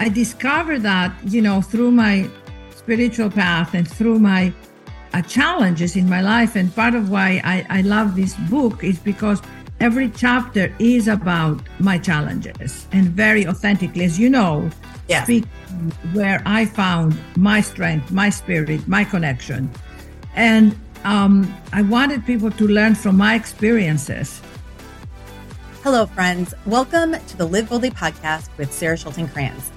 I discovered that, you know, through my spiritual path and through my uh, challenges in my life. And part of why I, I love this book is because every chapter is about my challenges and very authentically, as you know, yes. speak where I found my strength, my spirit, my connection. And um, I wanted people to learn from my experiences. Hello, friends. Welcome to the Live Boldly podcast with Sarah Schulten Kranz.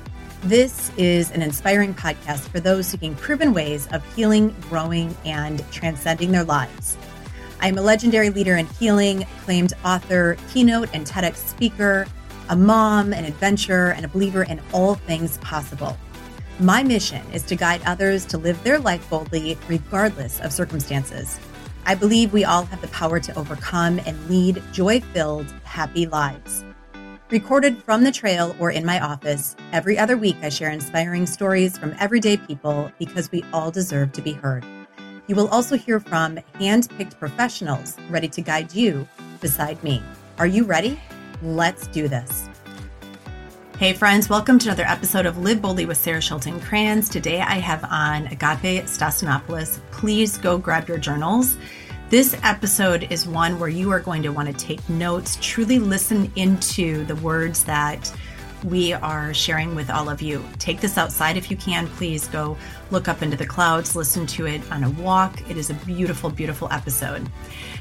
This is an inspiring podcast for those seeking proven ways of healing, growing, and transcending their lives. I am a legendary leader in healing, claimed author, keynote, and TEDx speaker, a mom, an adventurer, and a believer in all things possible. My mission is to guide others to live their life boldly, regardless of circumstances. I believe we all have the power to overcome and lead joy filled, happy lives. Recorded from the trail or in my office, every other week I share inspiring stories from everyday people because we all deserve to be heard. You will also hear from hand picked professionals ready to guide you beside me. Are you ready? Let's do this. Hey, friends, welcome to another episode of Live Boldly with Sarah Shelton Kranz. Today I have on Agapi Stassinopoulos. Please go grab your journals. This episode is one where you are going to want to take notes, truly listen into the words that we are sharing with all of you. Take this outside if you can. Please go look up into the clouds, listen to it on a walk. It is a beautiful, beautiful episode.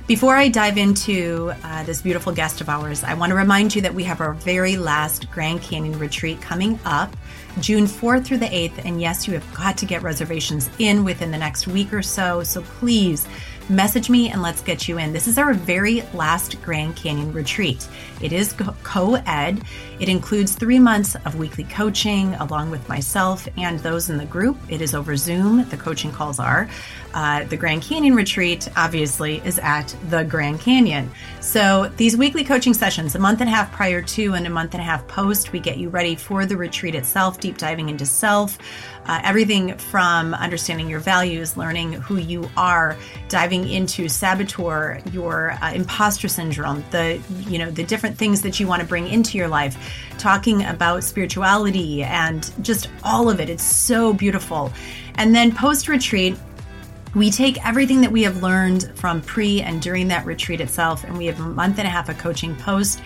Before I dive into uh, this beautiful guest of ours, I want to remind you that we have our very last Grand Canyon retreat coming up June 4th through the 8th. And yes, you have got to get reservations in within the next week or so. So please, message me and let's get you in. This is our very last Grand Canyon retreat. It is co ed, it includes three months of weekly coaching along with myself and those in the group. It is over Zoom, the coaching calls are. Uh, the Grand Canyon retreat, obviously, is at the Grand Canyon. So these weekly coaching sessions, a month and a half prior to and a month and a half post, we get you ready for the retreat itself, deep diving into self, uh, everything from understanding your values, learning who you are, diving into saboteur, your uh, imposter syndrome, the you know the different things that you want to bring into your life, talking about spirituality and just all of it. It's so beautiful. And then post retreat, we take everything that we have learned from pre and during that retreat itself, and we have a month and a half of coaching post,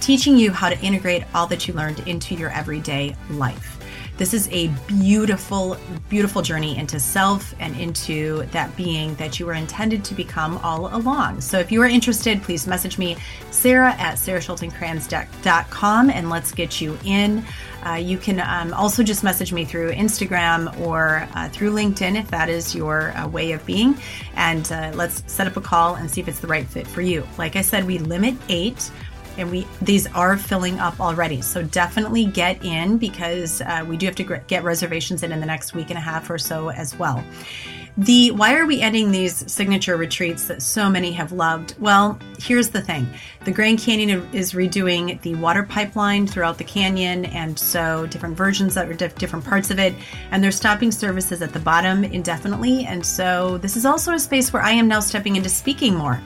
teaching you how to integrate all that you learned into your everyday life. This is a beautiful, beautiful journey into self and into that being that you were intended to become all along. So if you are interested, please message me, Sarah at sarahschultenkranz.com, and let's get you in. Uh, you can um, also just message me through Instagram or uh, through LinkedIn if that is your uh, way of being. And uh, let's set up a call and see if it's the right fit for you. Like I said, we limit eight and we these are filling up already. So definitely get in because uh, we do have to get reservations in in the next week and a half or so as well. The why are we ending these signature retreats that so many have loved? Well here's the thing. The grand canyon is redoing the water pipeline throughout the canyon and so different versions that are different parts of it and they're stopping services at the bottom indefinitely and so this is also a space where i am now stepping into speaking more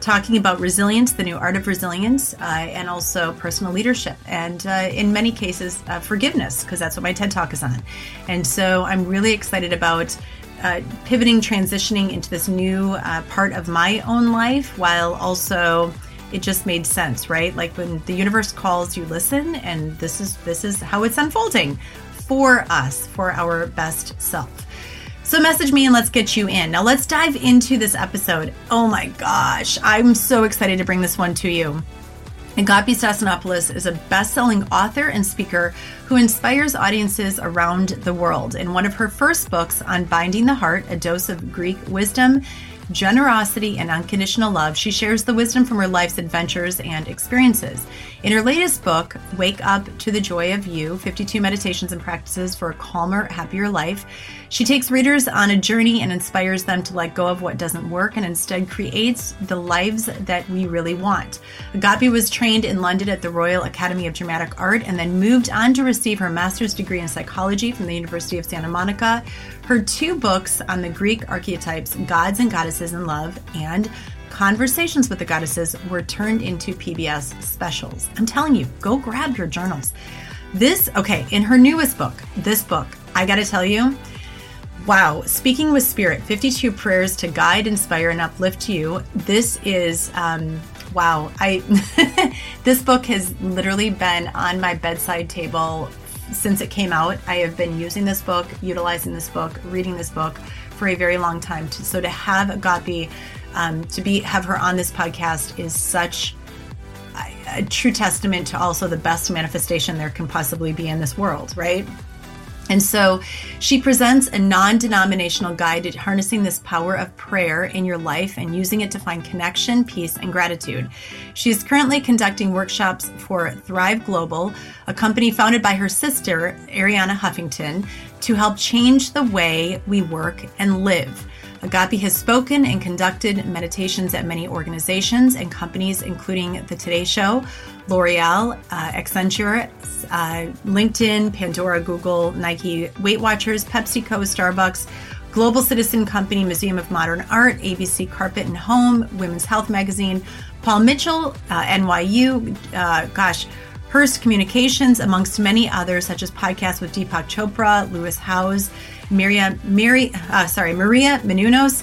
talking about resilience, the new art of resilience, uh, and also personal leadership, and uh, in many cases, uh, forgiveness, because that's what my TED Talk is on. And so I'm really excited about. Uh, pivoting, transitioning into this new uh, part of my own life while also it just made sense, right? Like when the universe calls, you listen, and this is this is how it's unfolding for us, for our best self. So message me and let's get you in. Now let's dive into this episode. Oh my gosh, I'm so excited to bring this one to you. Agapi Stassinopoulos is a best-selling author and speaker who inspires audiences around the world. In one of her first books Unbinding the heart, a dose of Greek wisdom, generosity, and unconditional love, she shares the wisdom from her life's adventures and experiences. In her latest book, Wake Up to the Joy of You 52 Meditations and Practices for a Calmer, Happier Life, she takes readers on a journey and inspires them to let go of what doesn't work and instead creates the lives that we really want. Agapi was trained in London at the Royal Academy of Dramatic Art and then moved on to receive her master's degree in psychology from the University of Santa Monica. Her two books on the Greek archetypes, Gods and Goddesses in Love, and Conversations with the Goddesses were turned into PBS specials. I'm telling you, go grab your journals. This, okay, in her newest book, this book, I gotta tell you, Wow, speaking with spirit, 52 prayers to guide, inspire, and uplift you. This is um, wow. I this book has literally been on my bedside table since it came out. I have been using this book, utilizing this book, reading this book for a very long time. So to have Agapi, um, to be have her on this podcast is such a, a true testament to also the best manifestation there can possibly be in this world, right? And so she presents a non denominational guide to harnessing this power of prayer in your life and using it to find connection, peace, and gratitude. She is currently conducting workshops for Thrive Global, a company founded by her sister, Arianna Huffington, to help change the way we work and live. Agapi has spoken and conducted meditations at many organizations and companies, including The Today Show, L'Oreal, uh, Accenture, uh, LinkedIn, Pandora, Google, Nike, Weight Watchers, PepsiCo, Starbucks, Global Citizen Company, Museum of Modern Art, ABC Carpet and Home, Women's Health Magazine, Paul Mitchell, uh, NYU, uh, gosh, Hearst Communications, amongst many others, such as podcasts with Deepak Chopra, Lewis Howes, Maria, Mary, uh, sorry, Maria Menounos,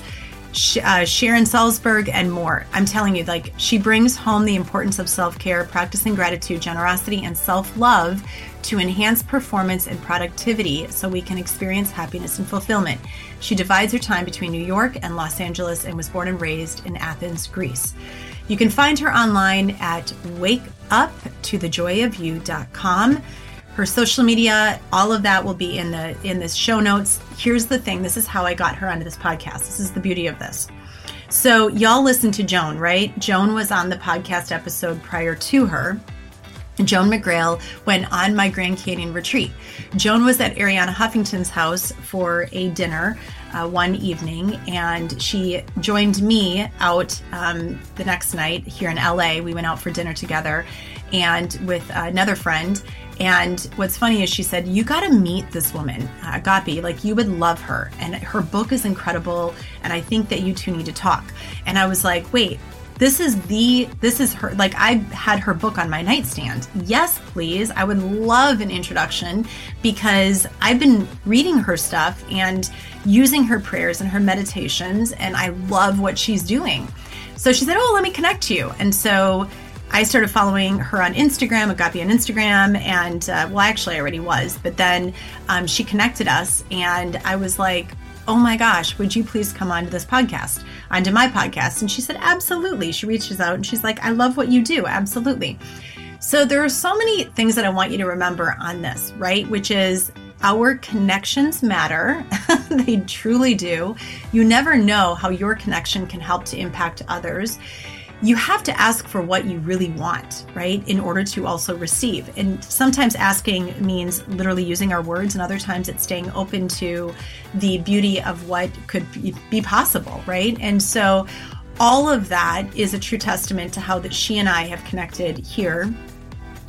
uh, Sharon Salzberg, and more. I'm telling you, like, she brings home the importance of self care, practicing gratitude, generosity, and self love to enhance performance and productivity so we can experience happiness and fulfillment. She divides her time between New York and Los Angeles and was born and raised in Athens, Greece. You can find her online at wakeuptothejoyofyou.com her social media, all of that will be in the in this show notes. Here's the thing, this is how I got her onto this podcast. This is the beauty of this. So y'all listen to Joan, right? Joan was on the podcast episode prior to her. Joan McGrail went on my Grand Canyon retreat. Joan was at Arianna Huffington's house for a dinner uh, one evening, and she joined me out um, the next night here in LA. We went out for dinner together, and with another friend. And what's funny is she said, You got to meet this woman, uh, Agapi. Like, you would love her. And her book is incredible. And I think that you two need to talk. And I was like, Wait, this is the this is her like i had her book on my nightstand yes please i would love an introduction because i've been reading her stuff and using her prayers and her meditations and i love what she's doing so she said oh let me connect you and so I started following her on Instagram, Agapi on Instagram, and uh, well, actually, I already was, but then um, she connected us, and I was like, oh my gosh, would you please come onto this podcast, onto my podcast? And she said, absolutely. She reaches out and she's like, I love what you do. Absolutely. So there are so many things that I want you to remember on this, right? Which is our connections matter. they truly do. You never know how your connection can help to impact others you have to ask for what you really want, right? In order to also receive. And sometimes asking means literally using our words, and other times it's staying open to the beauty of what could be possible, right? And so all of that is a true testament to how that she and I have connected here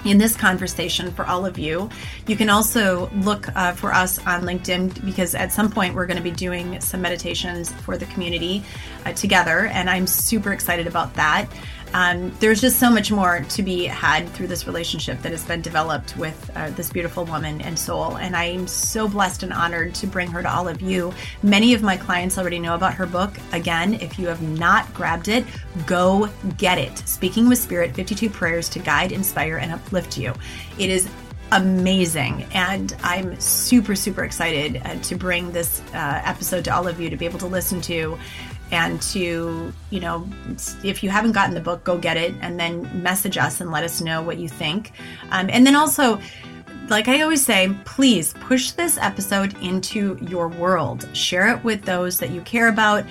in this conversation for all of you. You can also look uh, for us on LinkedIn because at some point we're going to be doing some meditations for the community uh, together, and I'm super excited about that. Um, there's just so much more to be had through this relationship that has been developed with uh, this beautiful woman and soul. And I am so blessed and honored to bring her to all of you. Many of my clients already know about her book. Again, if you have not grabbed it, go get it. Speaking with Spirit 52 Prayers to Guide, Inspire, and Uplift You. It is amazing. And I'm super, super excited uh, to bring this uh, episode to all of you to be able to listen to and to, you know, if you haven't gotten the book, go get it and then message us and let us know what you think. Um, and then also, like I always say, please push this episode into your world. Share it with those that you care about.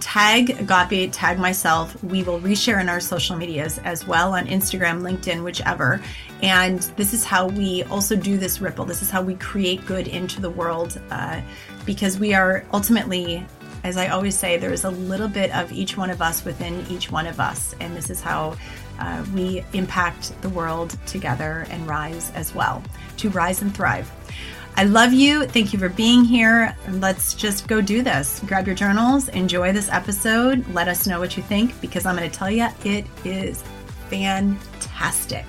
tag Agapi, tag myself. We will reshare in our social medias as well on Instagram, LinkedIn, whichever. And this is how we also do this ripple. This is how we create good into the world uh, because we are ultimately, as I always say, there is a little bit of each one of us within each one of us. And this is how uh, we impact the world together and rise as well to rise and thrive. I love you. Thank you for being here. Let's just go do this. Grab your journals, enjoy this episode. Let us know what you think because I'm going to tell you it is fantastic.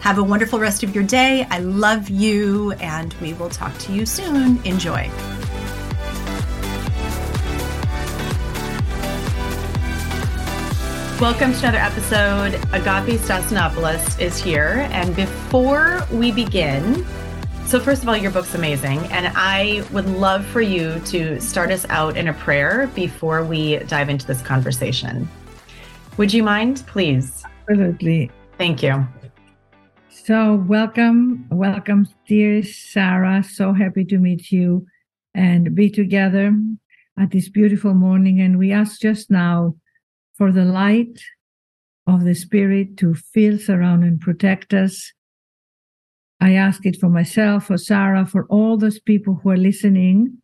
Have a wonderful rest of your day. I love you, and we will talk to you soon. Enjoy. Welcome to another episode. Agapi Stassinopoulos is here. And before we begin, so first of all, your book's amazing. And I would love for you to start us out in a prayer before we dive into this conversation. Would you mind, please? Absolutely. Thank you. So, welcome, welcome, dear Sarah. So happy to meet you and be together at this beautiful morning. And we ask just now for the light of the Spirit to fill, surround, and protect us. I ask it for myself, for Sarah, for all those people who are listening,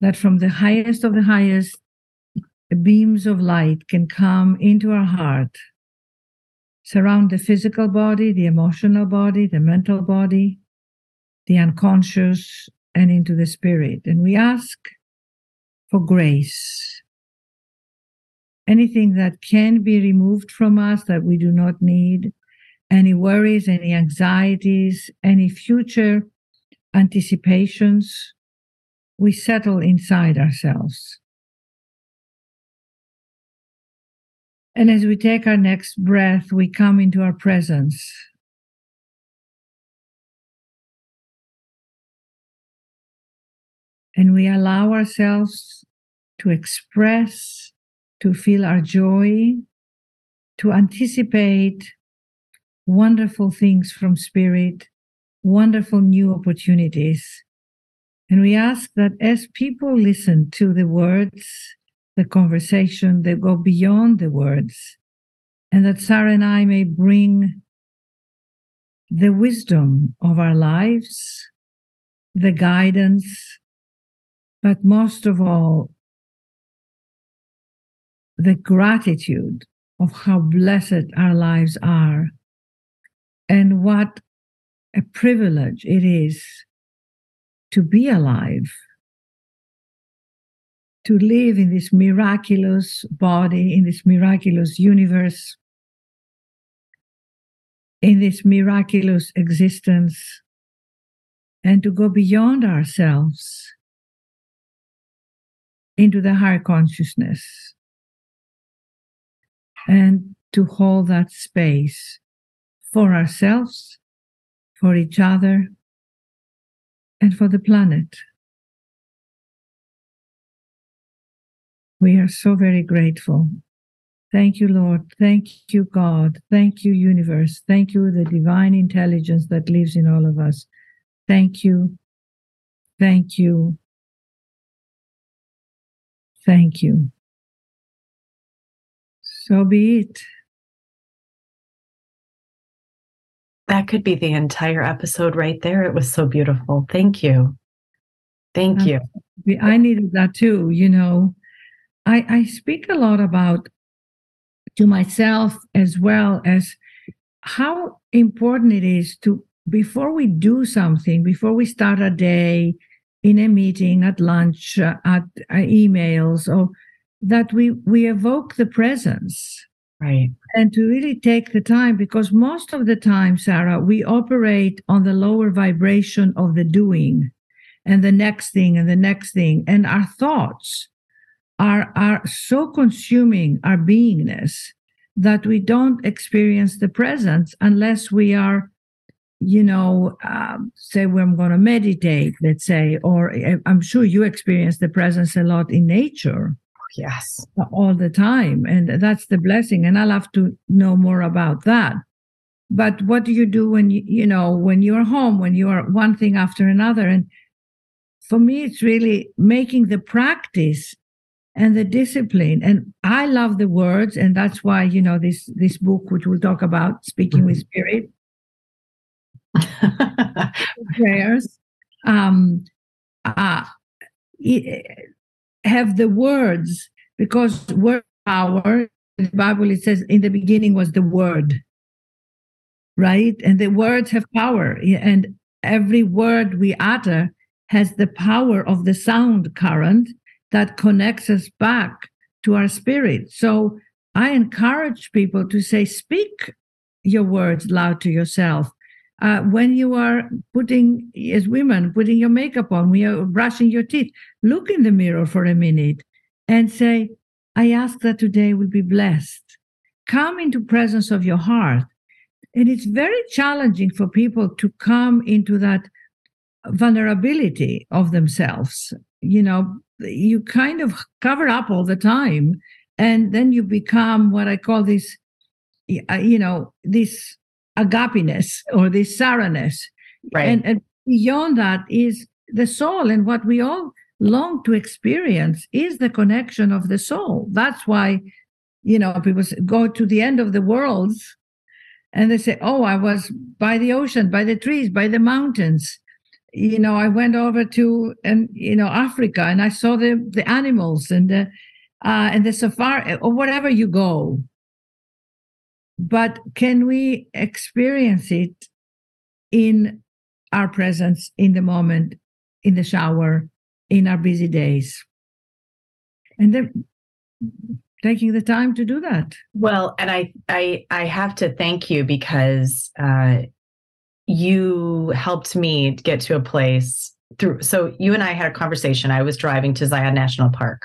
that from the highest of the highest beams of light can come into our heart, surround the physical body, the emotional body, the mental body, the unconscious, and into the spirit. And we ask for grace anything that can be removed from us that we do not need, any worries, any anxieties, any future anticipations, we settle inside ourselves. And as we take our next breath, we come into our presence. And we allow ourselves to express to feel our joy, to anticipate wonderful things from Spirit, wonderful new opportunities. And we ask that as people listen to the words, the conversation, they go beyond the words, and that Sarah and I may bring the wisdom of our lives, the guidance, but most of all, the gratitude of how blessed our lives are and what a privilege it is to be alive, to live in this miraculous body, in this miraculous universe, in this miraculous existence, and to go beyond ourselves into the higher consciousness and to hold that space for ourselves, for each other, and for the planet. We are so very grateful. Thank you, Lord. Thank you, God. Thank you, universe. Thank you, the divine intelligence that lives in all of us. Thank you. Thank you. Thank you. So be it. That could be the entire episode right there. It was so beautiful. Thank you. Thank you. I needed that too. You know, I, I speak a lot about to myself as well as how important it is to, before we do something, before we start a day in a meeting, at lunch, uh, at uh, emails, or that we we evoke the presence. Right. And to really take the time because most of the time sarah we operate on the lower vibration of the doing and the next thing and the next thing. And our thoughts are are so consuming our beingness that we don't experience the presence unless we are you know um, say we're going to meditate let's say or eh, i'm sure you experience the presence a lot in nature Yes. All the time. And that's the blessing. And I'll have to know more about that. But what do you do when you, you know, when you're home, when you are one thing after another? And for me, it's really making the practice and the discipline. And I love the words, and that's why you know this this book, which we'll talk about, speaking with spirit, prayers, um, uh, have the words because word power. The Bible, it says, "In the beginning was the Word." Right, and the words have power, and every word we utter has the power of the sound current that connects us back to our spirit. So I encourage people to say, speak your words loud to yourself. Uh, when you are putting, as women, putting your makeup on, when you're brushing your teeth, look in the mirror for a minute and say, I ask that today will be blessed. Come into presence of your heart. And it's very challenging for people to come into that vulnerability of themselves. You know, you kind of cover up all the time. And then you become what I call this, uh, you know, this agapiness or this saraness. Right. And, and beyond that is the soul. And what we all long to experience is the connection of the soul. That's why, you know, people go to the end of the world and they say, Oh, I was by the ocean, by the trees, by the mountains you know, I went over to and you know Africa and I saw the the animals and the uh, and the safari or whatever you go. But can we experience it in our presence in the moment, in the shower, in our busy days? And then taking the time to do that. Well, and I I I have to thank you because uh, you helped me get to a place through so you and I had a conversation. I was driving to Zion National Park.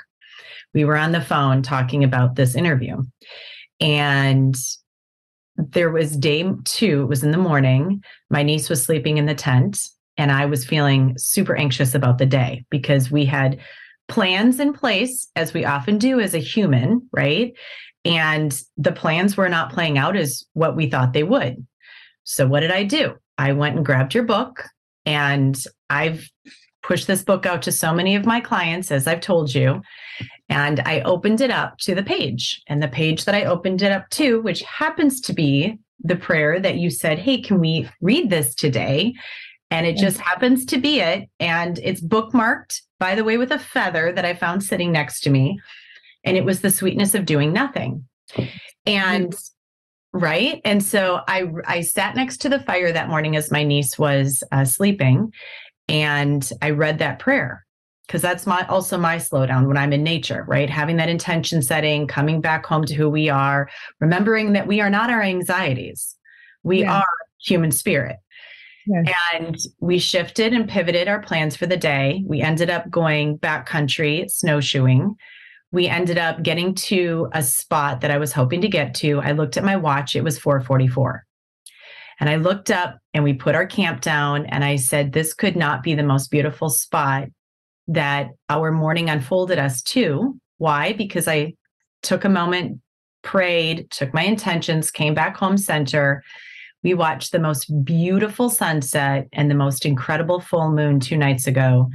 We were on the phone talking about this interview. And there was day two, it was in the morning. My niece was sleeping in the tent, and I was feeling super anxious about the day because we had plans in place, as we often do as a human, right? And the plans were not playing out as what we thought they would. So, what did I do? I went and grabbed your book, and I've pushed this book out to so many of my clients, as I've told you. And I opened it up to the page. And the page that I opened it up to, which happens to be the prayer that you said, Hey, can we read this today? And it just happens to be it. And it's bookmarked, by the way, with a feather that I found sitting next to me. And it was the sweetness of doing nothing. And right and so i i sat next to the fire that morning as my niece was uh, sleeping and i read that prayer because that's my also my slowdown when i'm in nature right having that intention setting coming back home to who we are remembering that we are not our anxieties we yeah. are human spirit yes. and we shifted and pivoted our plans for the day we ended up going backcountry snowshoeing we ended up getting to a spot that I was hoping to get to. I looked at my watch, it was 444. And I looked up and we put our camp down and I said, This could not be the most beautiful spot that our morning unfolded us to. Why? Because I took a moment, prayed, took my intentions, came back home center. We watched the most beautiful sunset and the most incredible full moon two nights ago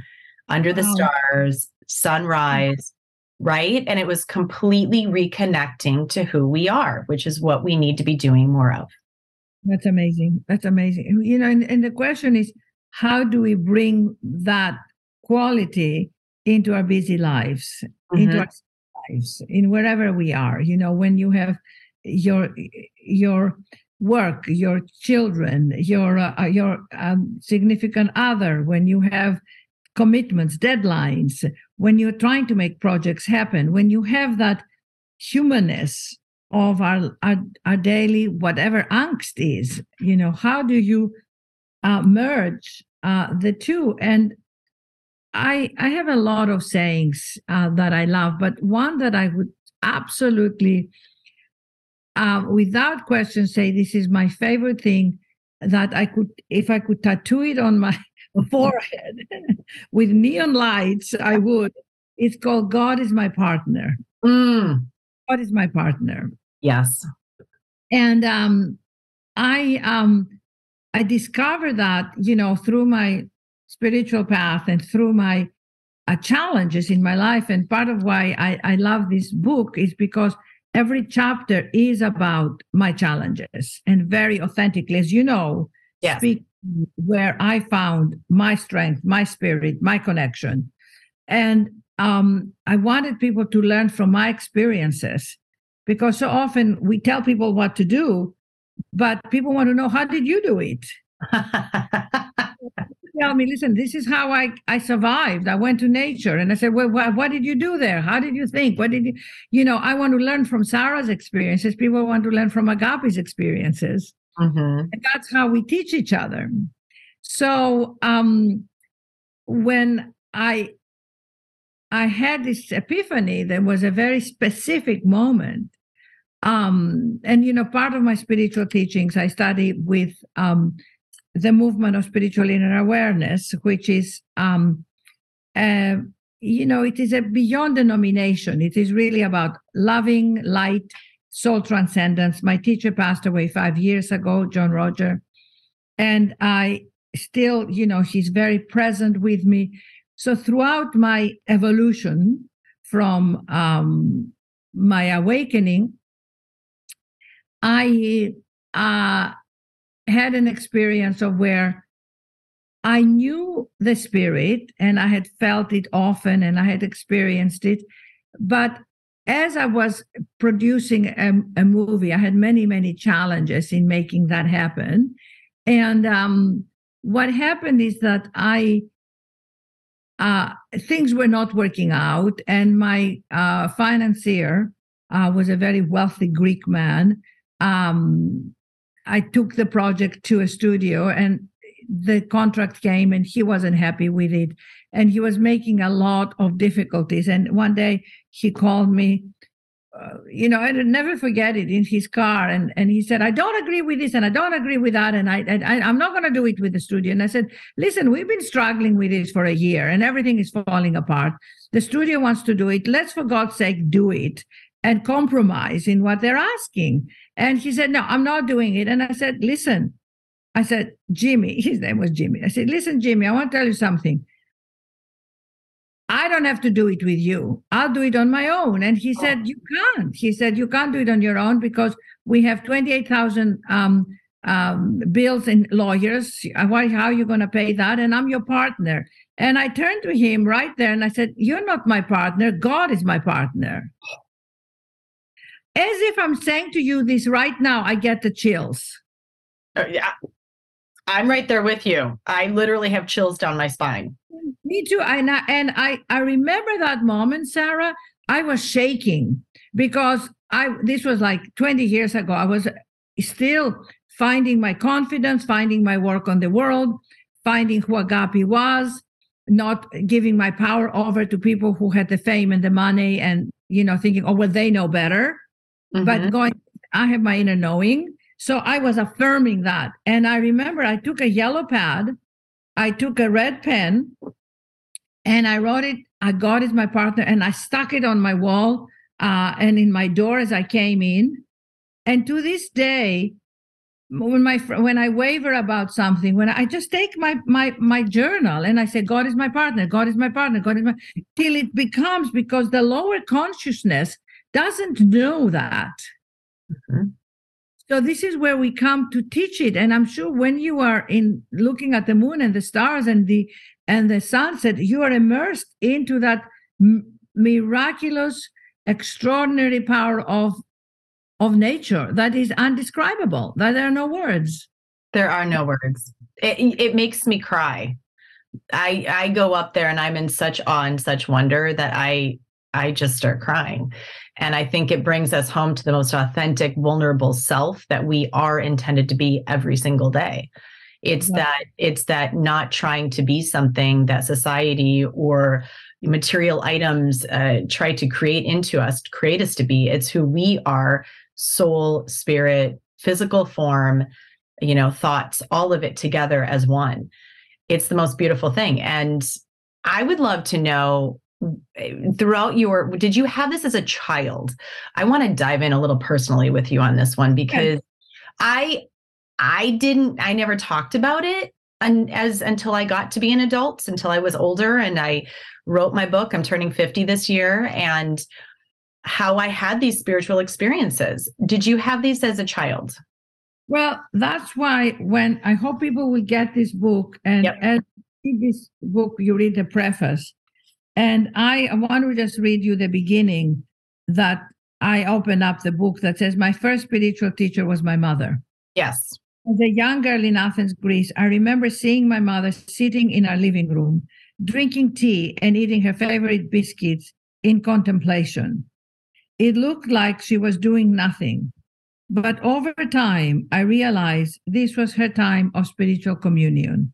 under the stars, sunrise right? And it was completely reconnecting to who we are, which is what we need to be doing more of. That's amazing. That's amazing. You know, and, and the question is, how do we bring that quality into our busy lives, mm-hmm. into our lives, in wherever we are? You know, when you have your your work, your children, your uh, your um, significant other, when you have commitments, deadlines, when you're trying to make projects happen, when you have that humanness of our, our, our daily whatever angst is, you know, how do you uh, merge uh, the two? And I I have a lot of sayings uh, that I love, but one that I would absolutely, uh, without question, say this is my favorite thing that I could, if I could tattoo it on my forehead with neon lights, I would. It's called God is my partner. Mm. God is my partner. Yes. And um, I um, I discovered that you know through my spiritual path and through my uh, challenges in my life. And part of why I, I love this book is because every chapter is about my challenges and very authentically, as you know, yes. speak where I found my strength, my spirit, my connection. And um, I wanted people to learn from my experiences because so often we tell people what to do, but people want to know how did you do it? tell me, listen, this is how I, I survived. I went to nature and I said, well, what, what did you do there? How did you think? What did you, you know, I want to learn from Sarah's experiences. People want to learn from Agapi's experiences. Mm-hmm. And that's how we teach each other. So um, when I I had this epiphany, there was a very specific moment. Um, and you know, part of my spiritual teachings, I study with um, the movement of spiritual inner awareness, which is, um, uh, you know, it is a beyond denomination. It is really about loving light, soul transcendence. My teacher passed away five years ago, John-Roger, and I still, you know, she's very present with me. So throughout my evolution from um, my awakening, I uh, had an experience of where I knew the spirit and I had felt it often and I had experienced it. But as I was producing a, a movie, I had many, many challenges in making that happen. And um, what happened is that I, uh, things were not working out, and my uh, financier uh, was a very wealthy Greek man. Um, I took the project to a studio and the contract came and he wasn't happy with it. And he was making a lot of difficulties. And one day he called me uh, you know i'd never forget it in his car. And and he said i don't agree with this and i don't agree with that. And i, I i'm not going to do it with the studio. And i said listen we've been struggling with this for a year and everything is falling apart. The studio wants to do it. Let's for god's sake do it and compromise in what they're asking and he said, No, I'm not doing it. And I said, Listen, I said, Jimmy, his name was Jimmy. I said, Listen, Jimmy, I want to tell you something. I don't have to do it with you. I'll do it on my own. And he said, You can't. He said, You can't do it on your own because we have 28,000 um, um, bills and lawyers. Why, how are you going to pay that? And I'm your partner. And I turned to him right there and I said, You're not my partner. God is my partner as if I'm saying to you this right now, I get the chills. Uh, yeah. I'm right there with you. I literally have chills down my spine. Me too. And I, and I, I remember that moment, Sarah. I was shaking because I this was like 20 years ago. I was still finding my confidence, finding my work on the world, finding who Agapi was, not giving my power over to people who had the fame and the money and you know thinking, oh well, they know better mm-hmm. but going, I have my inner knowing. So I was affirming that. And I remember I took a yellow pad, I took a red pen, and I wrote it, I God is my partner, and I stuck it on my wall uh, and in my door as I came in. And to this day, when my when I waver about something, when I just take my my my journal and I say, God is my partner, God is my partner, God is my till it becomes because the lower consciousness doesn't know that. Mm-hmm. So this is where we come to teach it. And I'm sure when you are in looking at the moon and the stars and the and the sunset, you are immersed into that m- miraculous, extraordinary power of of nature that is undescribable. That there are no words. There are no words. It, it makes me cry. I I go up there and I'm in such awe and such wonder that I I just start crying. And I think it brings us home to the most authentic, vulnerable self that we are intended to be every single day. It's yeah. that it's that not trying to be something that society or material items uh, try to create into us, create us to be. It's who we are, soul, spirit, physical form, you know, thoughts, all of it together as one. It's the most beautiful thing. And I would love to know throughout your did you have this as a child i want to dive in a little personally with you on this one because okay. i i didn't i never talked about it and as until I got to be an adult, until I was older and I wrote my book. I'm turning 50 this year and how I had these spiritual experiences. Did you have these as a child? Well, that's why when I hope people will get this book and yep. as this book, you read the preface. And I want to just read you the beginning that I open up the book that says, My first spiritual teacher was my mother. Yes. As a young girl in Athens, Greece, I remember seeing my mother sitting in our living room, drinking tea and eating her favorite biscuits in contemplation. It looked like she was doing nothing. But over time, I realized this was her time of spiritual communion.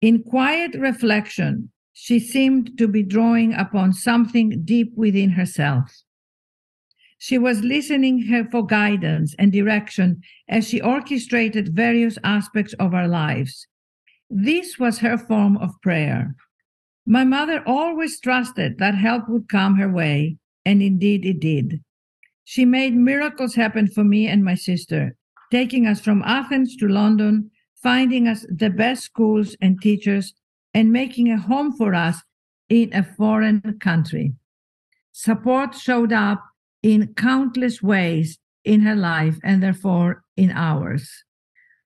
In quiet reflection, she seemed to be drawing upon something deep within herself. She was listening for guidance and direction as she orchestrated various aspects of our lives. This was her form of prayer. My mother always trusted that help would come her way, and indeed it did. She made miracles happen for me and my sister, taking us from Athens to London, finding us the best schools and teachers, and making a home for us in a foreign country. Support showed up in countless ways in her life and therefore in ours.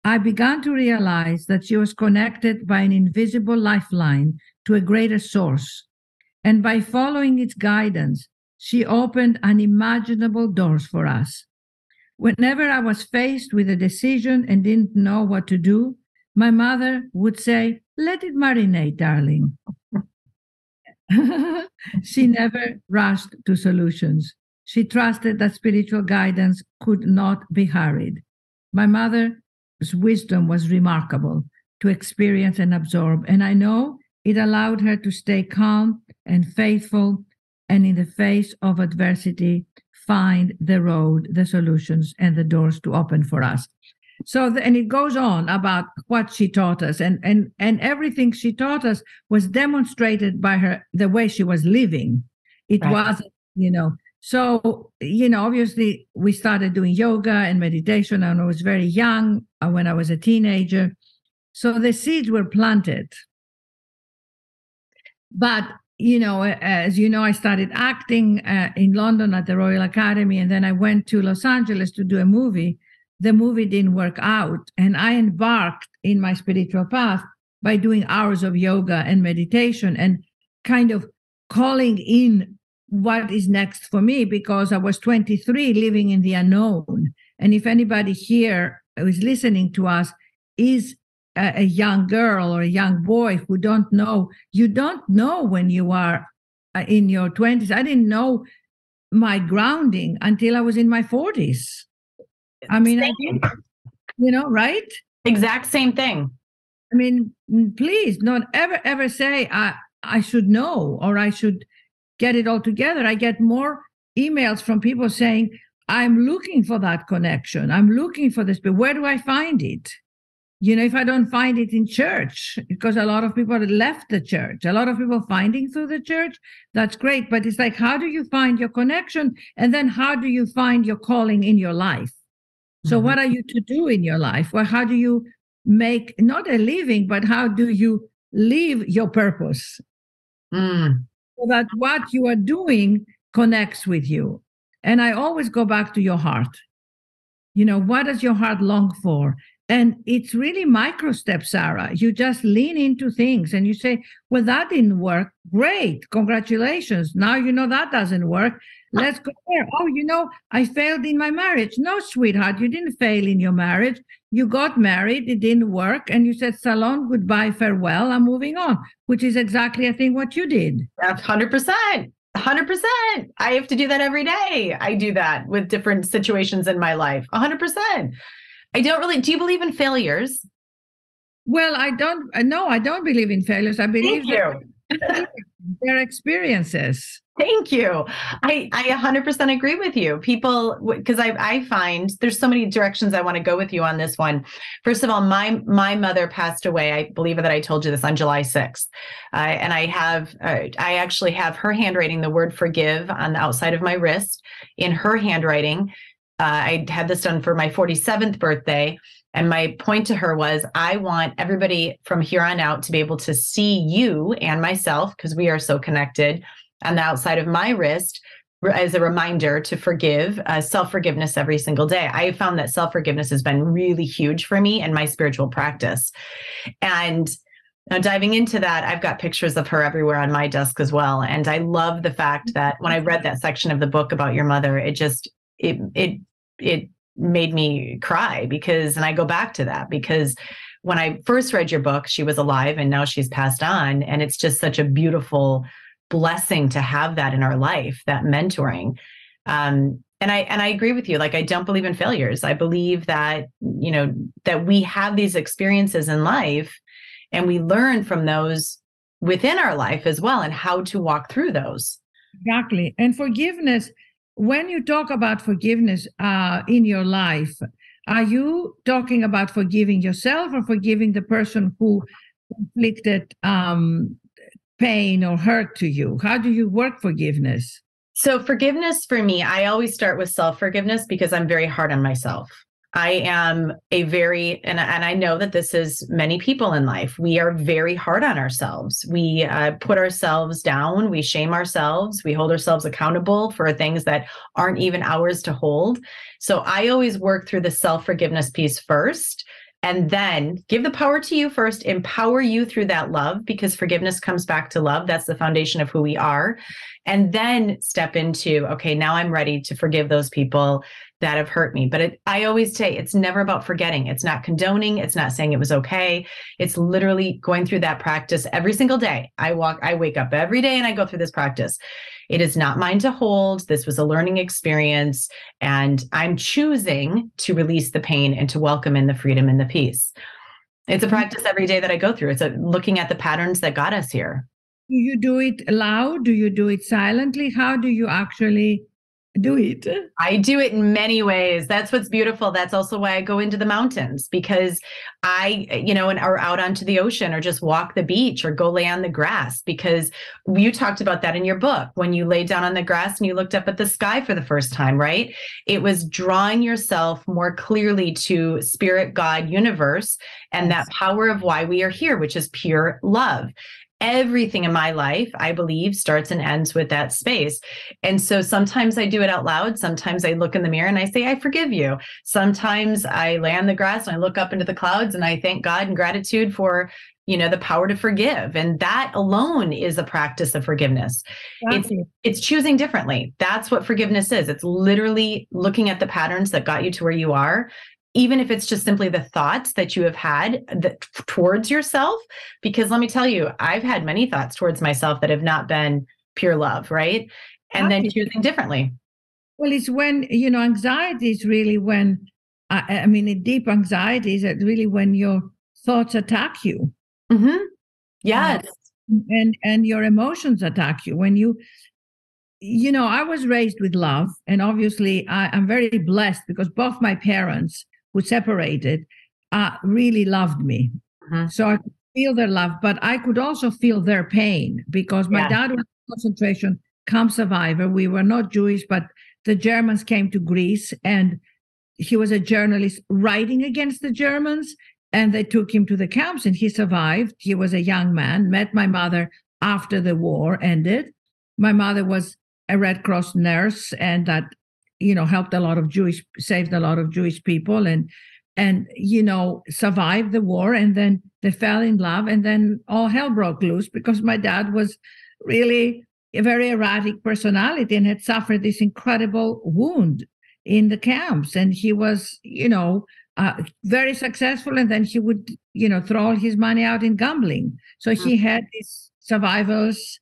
I began to realize that she was connected by an invisible lifeline to a greater source. And by following its guidance, she opened unimaginable doors for us. Whenever I was faced with a decision and didn't know what to do, my mother would say, Let it marinate, darling. she never rushed to solutions. She trusted that spiritual guidance could not be hurried. My mother's wisdom was remarkable to experience and absorb, and I know it allowed her to stay calm and faithful, and in the face of adversity, find the road, the solutions, and the doors to open for us. So, the, and it goes on about what she taught us, and and and everything she taught us was demonstrated by her the way she was living. It right. wasn't, you know, so, you know, obviously we started doing yoga and meditation and I was very young uh, when I was a teenager. So the seeds were planted. But, you know, as you know, I started acting uh, in London at the Royal Academy and then I went to Los Angeles to do a movie. The movie didn't work out. And I embarked in my spiritual path by doing hours of yoga and meditation and kind of calling in what is next for me because I was 23 living in the unknown. And if anybody here who is listening to us is a, a, young girl or a young boy who don't know, you don't know when you are uh, in your 20s. I didn't know my grounding until I was in my 40s. I mean, I did, you know, right? Exact same thing. I mean, mm, please don't ever, ever say I, I should know or I should get it all together, I get more emails from people saying, I'm looking for that connection. I'm looking for this, but where do I find it? You know, if I don't find it in church, because a lot of people left the church, a lot of people finding through the church, that's great. But it's like, how do you find your connection? And then how do you find your calling in your life? So, mm-hmm. what are you to do in your life? Well, how do you make not a living, but how do you live your purpose? Mm so that what you are doing connects with you. And I always go back to your heart. You know, what does your heart long for? And it's really micro steps, Sarah. You just lean into things and you say, Well, that didn't work. Great. Congratulations. Now you know that doesn't work. Let's go there. Oh, you know, I failed in my marriage. No, sweetheart, you didn't fail in your marriage. You got married, it didn't work, and you said, Salon, goodbye, farewell, I'm moving on, which is exactly, I think, what you did. That's 100%. 100%. I have to do that every day. I do that with different situations in my life. 100%. I don't really, do you believe in failures? Well, I don't, uh, no, I don't believe in failures. I believe Thank you. their experiences. Thank you. I, I 100% agree with you. People, because I, I find there's so many directions I want to go with you on this one. First of all, my my mother passed away. I believe that I told you this on July 6th, uh, and I have uh, I actually have her handwriting, the word forgive, on the outside of my wrist in her handwriting. uh, I had this done for my 47th birthday. And my point to her was I want everybody from here on out to be able to see you and myself, because we are so connected, on the outside of my wrist as a reminder to forgive, uh, self forgiveness every single day. I found that self forgiveness has been really huge for me and my spiritual practice. And now, diving into that, I've got pictures of her everywhere on my desk as well. And I love the fact that when I read that section of the book about your mother, it just, it, it, it made me cry because, and I go back to that because when I first read your book, she was alive and now she's passed on. And it's just such a beautiful blessing to have that in our life, that mentoring. Um, and I and I agree with you. Like I don't believe in failures. I believe that, you know, that we have these experiences in life and we learn from those within our life as well and how to walk through those. Exactly. And forgiveness, when you talk about forgiveness uh, in your life, are you talking about forgiving yourself or forgiving the person who inflicted um, pain or hurt to you? How do you work forgiveness? So, forgiveness for me, I always start with self forgiveness because I'm very hard on myself. I am a very, and, and I know that this is many people in life. We are very hard on ourselves. We uh, put ourselves down. We shame ourselves. We hold ourselves accountable for things that aren't even ours to hold. So I always work through the self forgiveness piece first and then give the power to you first, empower you through that love because forgiveness comes back to love. That's the foundation of who we are. And then step into, okay, now I'm ready to forgive those people that have hurt me. But it, I always say it's never about forgetting. It's not condoning. It's not saying it was okay. It's literally going through that practice every single day. I walk, I wake up every day and I go through this practice. It is not mine to hold. This was a learning experience. And I'm choosing to release the pain and to welcome in the freedom and the peace. It's a mm-hmm. practice every day that I go through. It's a, looking at the patterns that got us here. Do you do it loud? Do you do it silently? How do you actually do it? I do it in many ways. That's what's beautiful. That's also why I go into the mountains because I, you know, and or out onto the ocean or just walk the beach or go lay on the grass because you talked about that in your book when you lay down on the grass and you looked up at the sky for the first time, right? It was drawing yourself more clearly to spirit, God, universe, and that power of why we are here, which is pure love everything in my life, I believe, starts and ends with that space. And so sometimes I do it out loud. Sometimes I look in the mirror and I say, I forgive you. Sometimes I lay on the grass and I look up into the clouds and I thank God and gratitude for you know the power to forgive and that alone is a practice of forgiveness it's it's choosing differently that's what forgiveness is it's literally looking at the patterns that got you to where you are even if it's just simply the thoughts that you have had that, towards yourself because let me tell you i've had many thoughts towards myself that have not been pure love right? And then choosing differently. Well it's when you know anxiety is really when i, I mean a deep anxiety is really when your thoughts attack you. Mm-hmm. yes. and and your emotions attack you. When you you know i was raised with love and obviously I, i'm very blessed because both my parents who separated uh, really loved me. Mm-hmm. So I could feel their love, but I could also feel their pain because my yeah. dad was a concentration camp survivor. We were not Jewish, but the Germans came to Greece and he was a journalist writing against the Germans. And they took him to the camps and he survived. He was a young man, met my mother after the war ended. My mother was a Red Cross nurse and that you know helped a lot of jewish saved a lot of jewish people and and you know survived the war and then they fell in love and then all hell broke loose because my dad was really a very erratic personality and had suffered this incredible wound in the camps. And he was you know uh, very successful and then he would you know throw all his money out in gambling. So he mm. had this survivors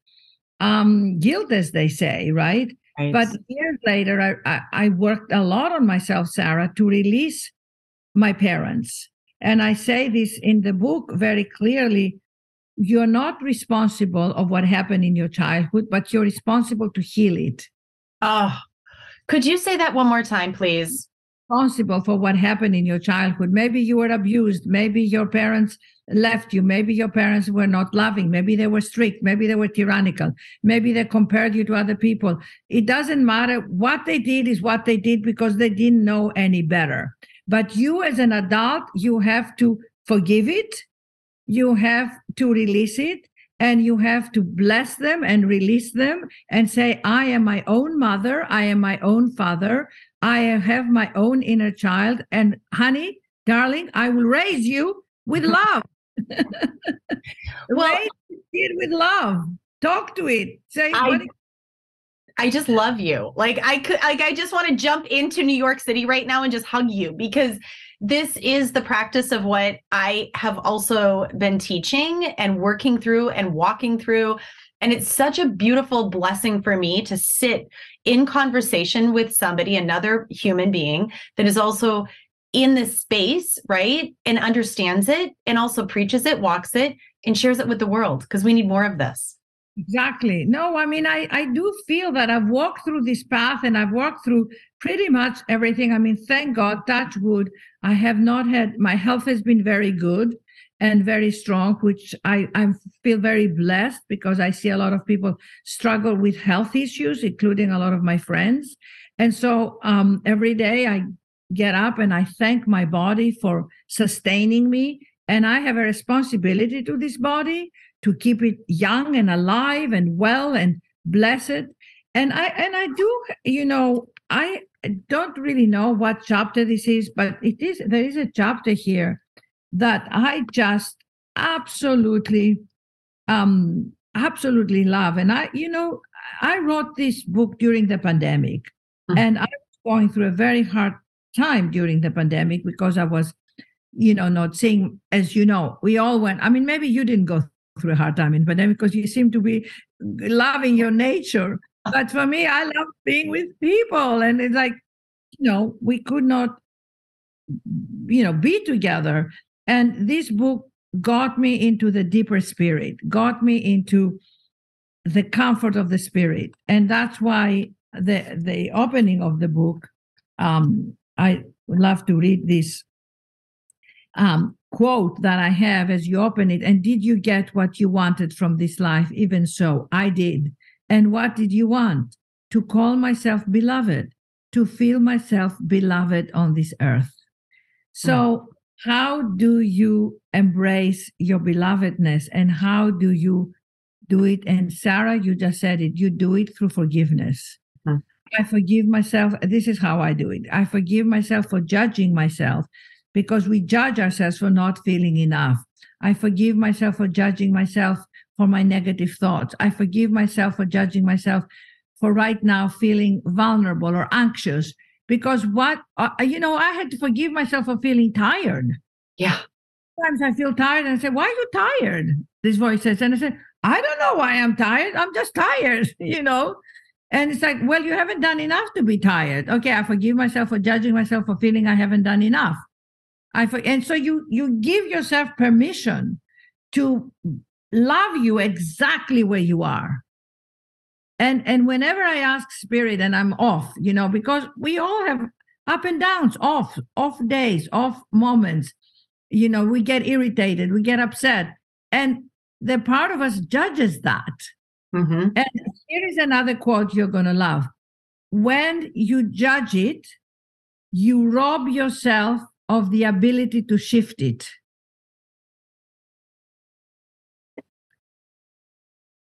um guilt as they say right Right. But years later, I, I, I worked a lot on myself, Sarah, to release my parents. And I say this in the book very clearly. You're not responsible of what happened in your childhood, but you're responsible to heal it. Oh, could you say that one more time, please? responsible for what happened in your childhood. Maybe you were abused. Maybe your parents left you. Maybe your parents were not loving. Maybe they were strict. Maybe they were tyrannical. Maybe they compared you to other people. It doesn't matter. What they did is what they did because they didn't know any better. But you, as an adult, you have to forgive it. You have to release it and you have to bless them and release them and say, I am my own mother. I am my own father. I have my own inner child. And honey, darling, I will raise you with love. well, raise it with love. Talk to it. Say, I, I just love you. Like I could like I just want to jump into New York City right now and just hug you because this is the practice of what I have also been teaching and working through and walking through and it's such a beautiful blessing for me to sit in conversation with somebody, another human being that is also in this space, right? And understands it and also preaches it, walks it, and shares it with the world because we need more of this. Exactly. No, I mean, I, I do feel that I've walked through this path and I've walked through pretty much everything. I mean, thank God, touch wood, I have not had, my health has been very good and very strong, which I, I feel very blessed because I see a lot of people struggle with health issues, including a lot of my friends. And so um, every day I get up and I thank my body for sustaining me. And I have a responsibility to this body to keep it young and alive and well and blessed. And I and I do, you know, I don't really know what chapter this is, but it is there is a chapter here that I just absolutely um absolutely love. And I, you know, I wrote this book during the pandemic mm-hmm. and I was going through a very hard time during the pandemic because I was, you know, not seeing, as you know, we all went. I mean, maybe you didn't go through a hard time in pandemic because you seem to be loving your nature. But for me, I love being with people. And it's like, you know, we could not, you know, be together. And this book got me into the deeper spirit, got me into the comfort of the spirit. And that's why the the opening of the book um, I would love to read this um, quote that I have as you open it. And did you get what you wanted from this life? Even so, I did. And what did you want? To call myself beloved, to feel myself beloved on this earth. So, mm. how do you embrace your belovedness and how do you do it? And Sarah, you just said it, you do it through forgiveness. I forgive myself. This is how I do it. I forgive myself for judging myself because we judge ourselves for not feeling enough. I forgive myself for judging myself for my negative thoughts. I forgive myself for judging myself for right now feeling vulnerable or anxious because what, uh, you know, I had to forgive myself for feeling tired. Yeah. Sometimes I feel tired and I say, Why are you tired? This voice says, and I said, I don't know why I'm tired. I'm just tired, you know. And it's like, well, you haven't done enough to be tired. Okay, I forgive myself for judging myself for feeling I haven't done enough. I for, and so you you give yourself permission to love you exactly where you are. And and whenever I ask spirit and I'm off, you know, because we all have up and downs, off, off days, off moments. You know, we get irritated, we get upset. And the part of us judges that. Mm-hmm. And here is another quote you're going to love. When you judge it, you rob yourself of the ability to shift it.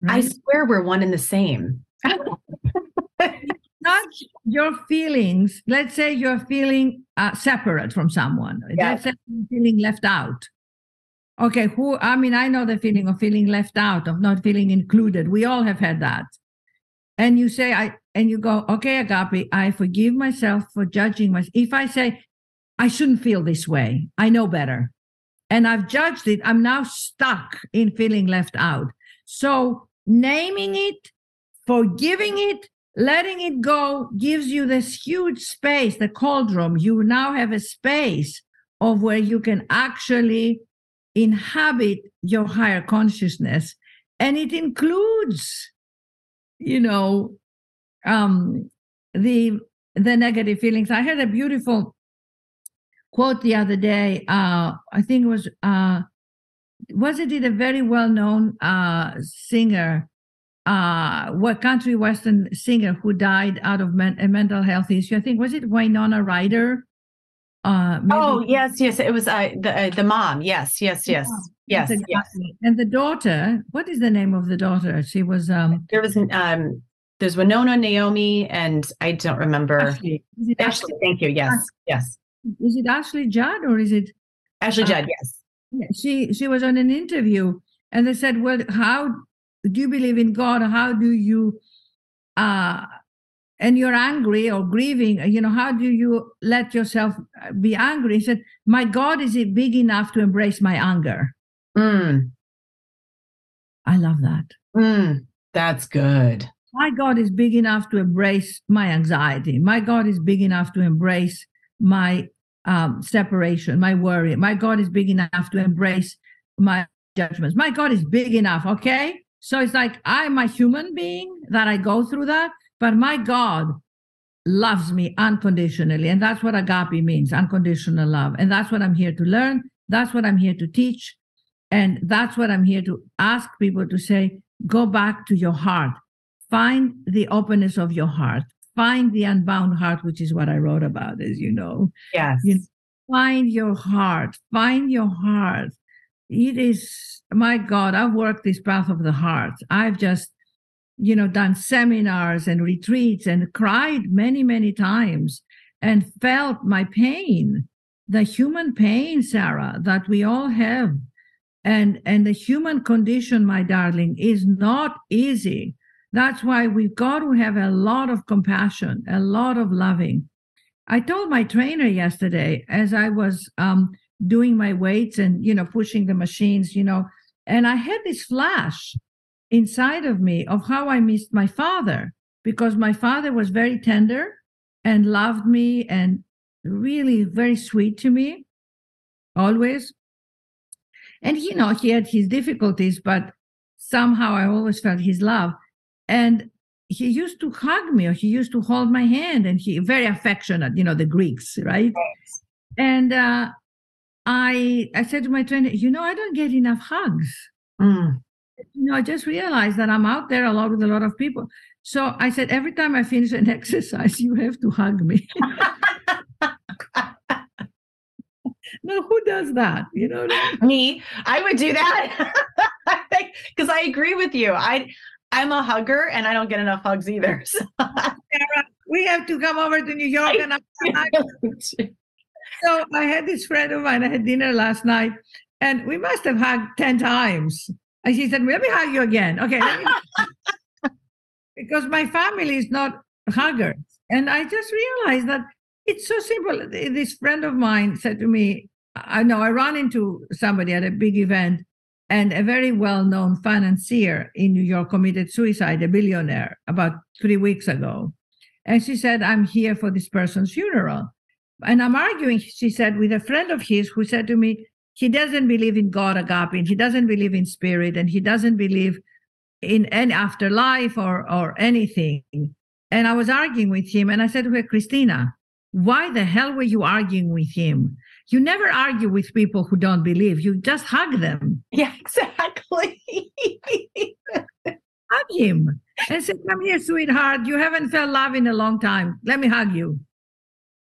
Right? I swear we're one and the same. Not your feelings. Let's say you're feeling uh, separate from someone. Yeah. Let's say you're feeling left out okay who i mean i know the feeling of feeling left out of not feeling included. We all have had that. And you say i and you go okay Agapi i forgive myself for judging myself if i say i shouldn't feel this way. I know better. And i've judged it i'm now stuck in feeling left out. So naming it forgiving it letting it go gives you this huge space the cauldron. You now have a space of where you can actually inhabit your higher consciousness and it includes you know um the the negative feelings i had a beautiful quote the other day. Uh, I think it was uh, was it a very well known uh, singer, uh, what country western singer who died out of men- a mental health issue? I think was it Winona Ryder. Uh, oh yes, yes, it was uh, the uh, the mom. Yes, yes, yes, yes, exactly. yes. And the daughter. What is the name of the daughter? She was. um There was um. There's Wynonna, Naomi, and I don't remember. Ashley. Ashley, Ashley. Thank you. Yes, yes. Is it Ashley Judd or is it Ashley uh, Judd? Yes. She she was on an interview, and they said, "Well, how do you believe in God? How do you?" uh and you're angry or grieving, you know, how do you let yourself uh, be angry? He said, My God, is it big enough to embrace my anger? Mm. I love that. Mm, that's good. My God is big enough to embrace my anxiety. My God is big enough to embrace my um, separation, my worry. My God is big enough to embrace my judgments. My God is big enough. Okay. So it's like I'm a human being that I go through that but my God loves me unconditionally. And that's what agape means unconditional love. And that's what I'm here to learn. That's what I'm here to teach. And that's what I'm here to ask people to say go back to your heart, find the openness of your heart, find the unbound heart, which is what I wrote about, as you know. Yes. You find your heart, find your heart. It is, my God, I've worked this path of the heart. I've just you know, done seminars and retreats and cried many, many times and felt my pain, the human pain, Sarah, that we all have. And, and the human condition, my darling, is not easy. That's why we've got to have a lot of compassion, a lot of loving. I told my trainer yesterday as I was um, doing my weights and, you know, pushing the machines, you know, and I had this flash inside of me of how I missed my father because my father was very tender and loved me and really very sweet to me always. And you know, he had his difficulties, but somehow I always felt his love. And he used to hug me or he used to hold my hand and he very affectionate, you know, the Greeks, right? Yes. And uh, I I said to my trainer, you know, I don't get enough hugs. Mm you know, I just realized that I'm out there a lot with a lot of people. So I said, every time I finish an exercise, you have to hug me. no, who does that? You know, I mean? me. I would do that because I agree with you. I I'm a hugger, and I don't get enough hugs either. So. we have to come over to New York, and I'm. so I had this friend of mine. I had dinner last night, and we must have hugged ten times. And she said, Let me hug you again. Okay. because my family is not huggers. And I just realized that it's so simple. This friend of mine said to me, I know I ran into somebody at a big event, and a very well known financier in New York committed suicide, a billionaire, about three weeks ago. And she said, I'm here for this person's funeral. And I'm arguing, she said, with a friend of his who said to me, he doesn't believe in God Agapi, and he doesn't believe in spirit, and he doesn't believe in any afterlife or or anything. And I was arguing with him, and I said to her, Christina, why the hell were you arguing with him? You never argue with people who don't believe. You just hug them. Yeah, exactly. hug him and say, Come here, sweetheart. You haven't felt love in a long time. Let me hug you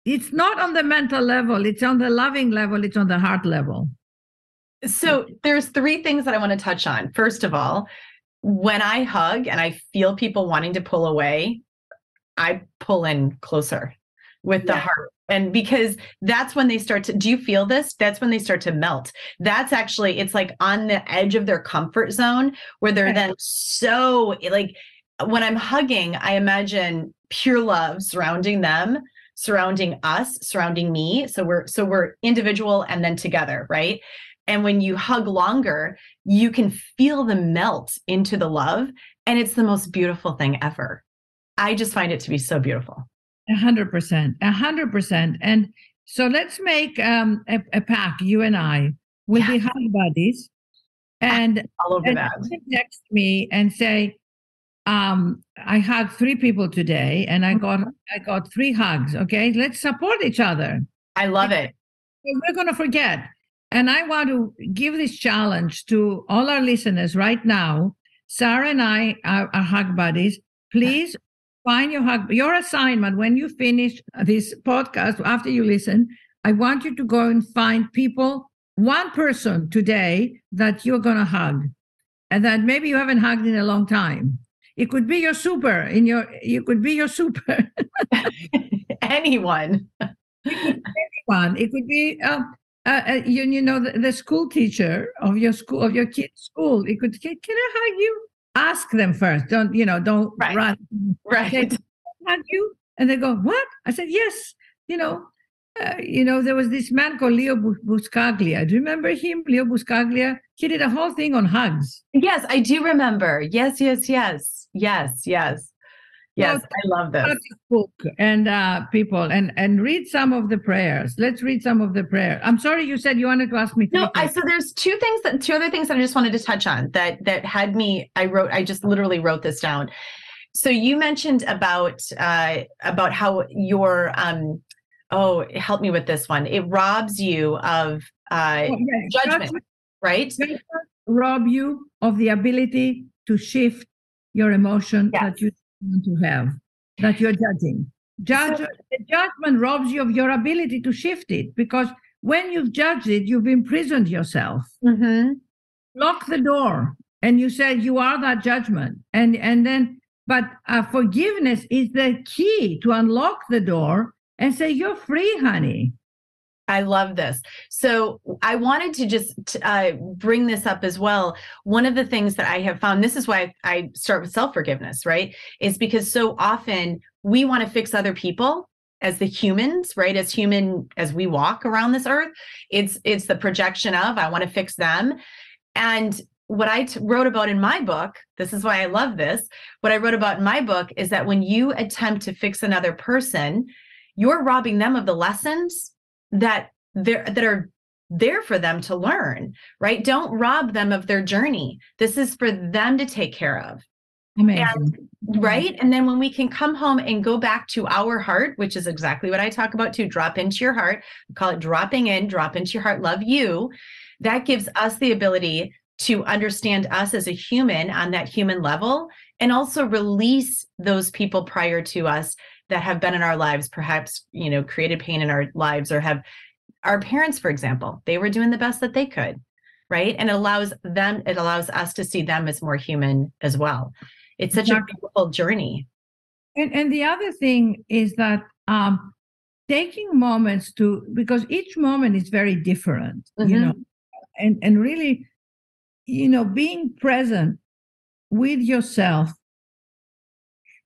it's not on the mental level it's on the loving level it's on the heart level. So there's three things that i want to touch on. First of all when i hug and i feel people wanting to pull away i pull in closer with the yeah. heart. And because that's when they start to do you feel this? That's when they start to melt. That's actually it's like on the edge of their comfort zone where they're then so like when i'm hugging i imagine pure love surrounding them surrounding us, surrounding me. So we're so we're individual and then together, right? And when you hug longer, you can feel the melt into the love. And it's the most beautiful thing ever. I just find it to be so beautiful. A hundred percent, a hundred percent. And so let's make um, a, a pact, you and I will yeah. be hug buddies. And, all over and that. text me and say, um, I hugged three people today and I got I got three hugs. Okay. Let's support each other. I love it. we're going to forget. And I want to give this challenge to all our listeners right now. Sarah and I are, are hug buddies. Please find your hug. Your assignment when you finish this podcast, after you listen, I want you to go and find people, one person today that you're going to hug and that maybe you haven't hugged in a long time. It could be your super in your, you could be your super. Anyone. Anyone. It could be, uh, uh, uh, you, you know, the, the, school teacher of your school, of your kid's school. It could, can, can I hug you? Ask them first. Don't, you know, don't right. run. Right. Say, hug you? And they go, what? I said, yes. You know, uh, you know, there was this man called Leo Buscaglia. Do you remember him, Leo Buscaglia? He did a whole thing on hugs. Yes, I do remember. Yes, yes, yes, yes, yes, yes. I love this book and uh, people and and read some of the prayers. Let's read some of the prayers. I'm sorry, you said you wanted to ask me. No, I so there's two things that two other things that I just wanted to touch on that that had me. I wrote. I just literally wrote this down. So you mentioned about uh, about how your um, oh help me with this one it robs you of uh, oh, yes. judgment right rob you of the ability to shift your emotion yes. that you want to have that you're judging Judge, so, the judgment robs you of your ability to shift it because when you've judged it you've imprisoned yourself mm-hmm. lock the door and you said you are that judgment and and then but uh, forgiveness is the key to unlock the door and say, You're free, honey. I love this. So I wanted to just uh, bring this up as well. One of the things that I have found, this is why I start with self forgiveness, right? Is because so often we want to fix other people as the humans, right? As human, as we walk around this earth, it's it's the projection of I want to fix them, and what I t- wrote about in my book, this is why I love this. What I wrote about in my book is that when you attempt to fix another person, you're robbing them of the lessons that they're that are there for them to learn right? Don't rob them of their journey. This is for them to take care of. Amazing. And, right? And then when we can come home and go back to our heart which is exactly what i talk about too drop into your heart call it dropping in drop into your heart love you. That gives us the ability to understand us as a human on that human level and also release those people prior to us that have been in our lives perhaps you know created pain in our lives or have our parents for example they were doing the best that they could right? And it allows them it allows us to see them as more human as well. It's such a beautiful journey. And and the other thing is that um taking moments to because each moment is very different mm-hmm. you know and and really you know being present with yourself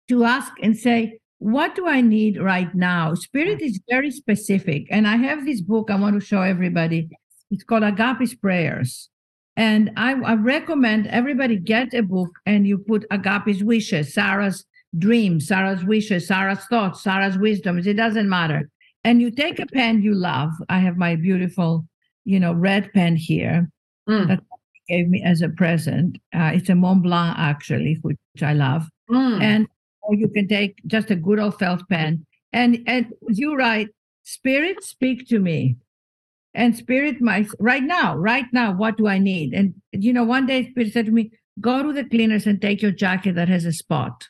to ask and say what do I need right now? Spirit is very specific. And I have this book I want to show everybody. It's called Agapi's Prayers. And I, I recommend everybody get a book and you put Agapi's wishes, Sarah's dreams, Sarah's wishes, Sarah's thoughts, Sarah's wisdoms. It doesn't matter. And you take a pen you love. I have my beautiful, you know, red pen here mm. that gave me as a present. Uh, it's a Mont Blanc, actually, which I love. Mm. And or you can take just a good old felt pen. And and you write spirit speak to me. And spirit my right now right now what do i need? And you know one day spirit said to me go to the cleaners and take your jacket that has a spot.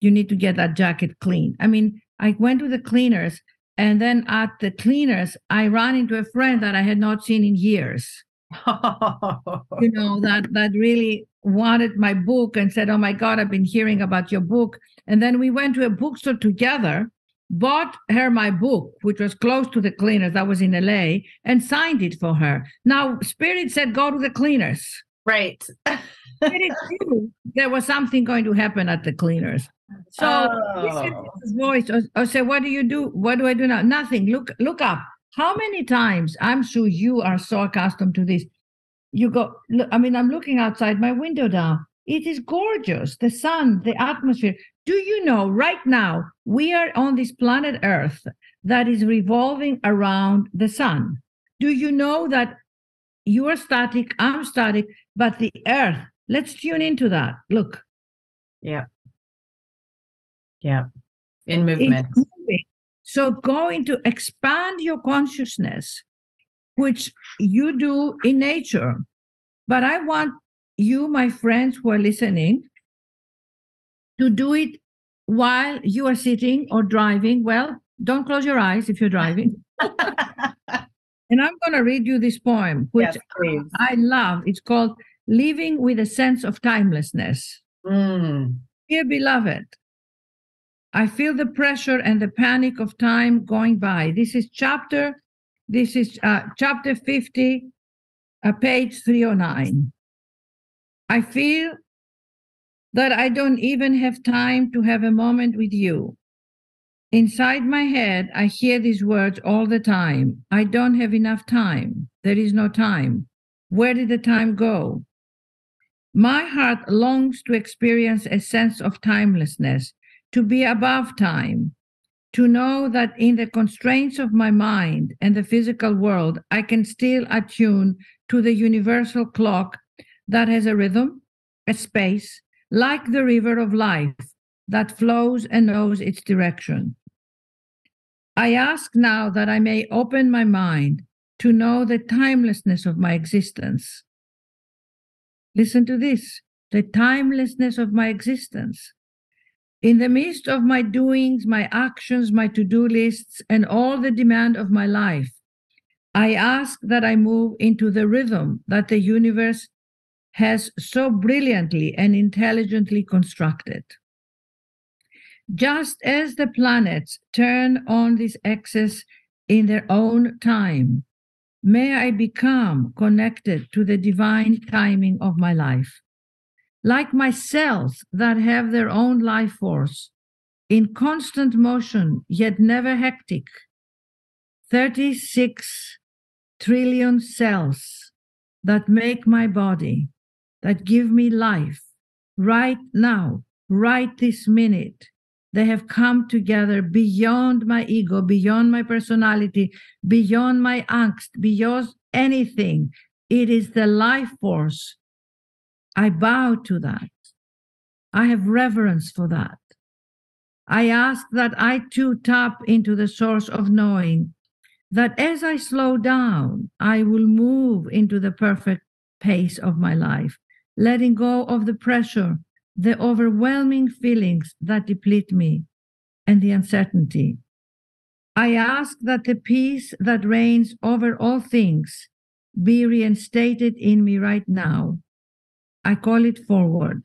You need to get that jacket clean. I mean i went to the cleaners and then at the cleaners i ran into a friend that i had not seen in years. You know that that really wanted my book and said, Oh my God, I've been hearing about your book. And then we went to a bookstore together, bought her my book, which was close to the cleaners, that was in LA, and signed it for her. Now, Spirit said, Go to the cleaners. Right. there was something going to happen at the cleaners. So oh. voice or, or say, What do you do? What do I do now? Nothing. Look, look up. How many times? I'm sure you are so accustomed to this you go i mean i'm looking outside my window now. It is gorgeous. The sun the atmosphere. Do you know right now we are on this planet earth that is revolving around the sun. Do you know that you are static i'm static but the earth let's tune into that. Look. Yeah. Yeah. In movement. so going to expand your consciousness which you do in nature. But I want you, my friends who are listening, to do it while you are sitting or driving. Well, don't close your eyes if you're driving. and I'm going to read you this poem, which yes, I love. It's called Living with a Sense of Timelessness. Mm. Dear beloved, I feel the pressure and the panic of time going by. This is chapter, this is uh, chapter 50, uh, page 309. I feel that I don't even have time to have a moment with you. Inside my head, I hear these words all the time. I don't have enough time. There is no time. Where did the time go? My heart longs to experience a sense of timelessness, to be above time, to know that in the constraints of my mind and the physical world, I can still attune to the universal clock that has a rhythm, a space, like the river of life that flows and knows its direction. I ask now that I may open my mind to know the timelessness of my existence. Listen to this the timelessness of my existence. In the midst of my doings, my actions, my to do lists, and all the demand of my life, I ask that I move into the rhythm that the universe has so brilliantly and intelligently constructed. Just as the planets turn on this axis in their own time, may I become connected to the divine timing of my life. Like my cells that have their own life force, in constant motion, yet never hectic. 36 trillion cells that make my body, that give me life right now, right this minute. They have come together beyond my ego, beyond my personality, beyond my angst, beyond anything. It is the life force. I bow to that. I have reverence for that. I ask that I too tap into the source of knowing that as I slow down, I will move into the perfect pace of my life letting go of the pressure, the overwhelming feelings that deplete me, and the uncertainty. I ask that the peace that reigns over all things be reinstated in me right now. I call it forward,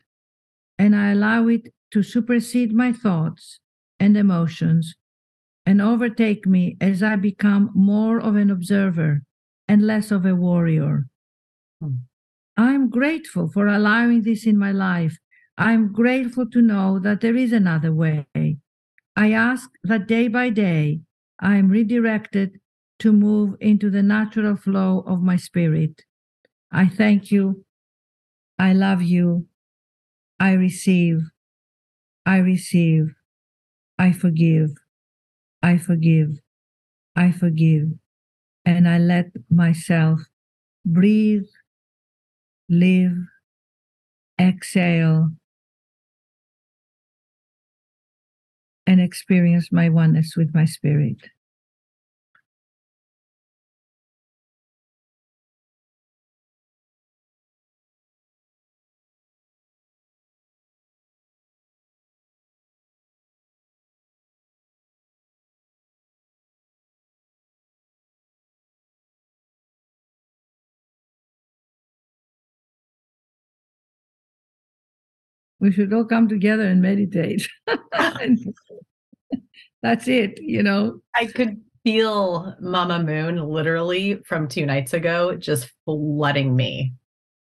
and I allow it to supersede my thoughts and emotions and overtake me as I become more of an observer and less of a warrior. Hmm. I'm grateful for allowing this in my life. I'm grateful to know that there is another way. I ask that day by day I am redirected to move into the natural flow of my spirit. I thank you. I love you. I receive. I receive. I forgive. I forgive. I forgive. And I let myself breathe live, exhale, and experience my oneness with my spirit. We should all come together and meditate. That's it, you know. I could feel Mama Moon literally from two nights ago just flooding me.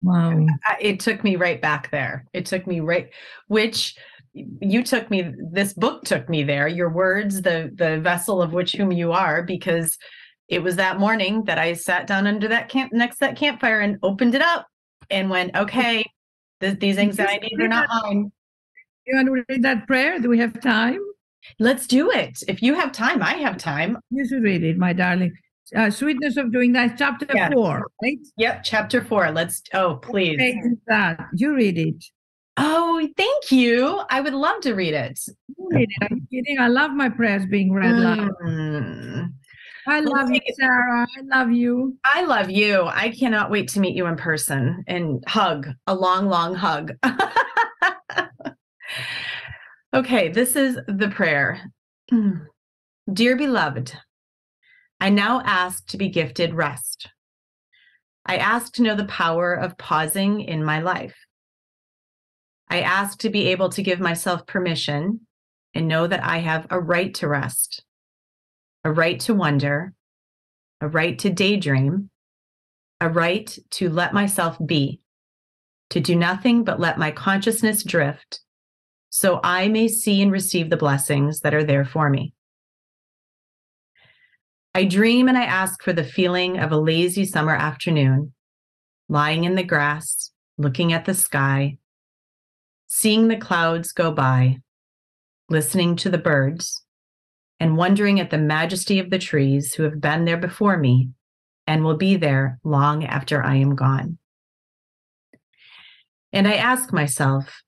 Wow. It took me right back there. It took me right, which you took me, this book took me there, your words, the the vessel of which whom you are, because it was that morning that I sat down under that camp next that campfire and opened it up and went, okay, these anxieties are not mine. You want to read that prayer? Do we have time? Let's do it. If you have time, I have time. You should read it, my darling. Uh, sweetness of doing that, chapter yeah. four, right? Yep, chapter four. Let's. Oh, please. that you read it. Oh, thank you. I would love to read it. read it. I'm kidding. I love my prayers being read mm. I love you, Sarah. I love you. I love you. I cannot wait to meet you in person and hug a long, long hug. okay, this is the prayer. Dear beloved, I now ask to be gifted rest. I ask to know the power of pausing in my life. I ask to be able to give myself permission and know that I have a right to rest, a right to wonder, a right to daydream, a right to let myself be, to do nothing but let my consciousness drift so I may see and receive the blessings that are there for me. I dream and I ask for the feeling of a lazy summer afternoon, lying in the grass, looking at the sky, seeing the clouds go by, listening to the birds, and wondering at the majesty of the trees who have been there before me and will be there long after I am gone. And I ask myself,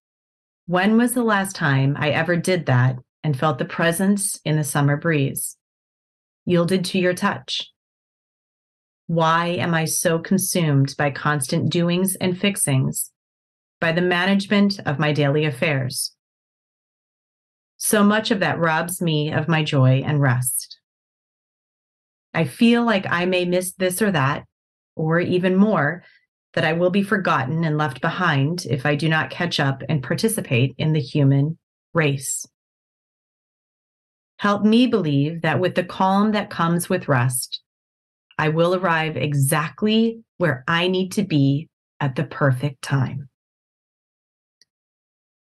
when was the last time I ever did that and felt the presence in the summer breeze? yielded to your touch? Why am I so consumed by constant doings and fixings, by the management of my daily affairs? So much of that robs me of my joy and rest. I feel like I may miss this or that, or even more, that I will be forgotten and left behind if I do not catch up and participate in the human race. Help me believe that with the calm that comes with rest, I will arrive exactly where I need to be at the perfect time.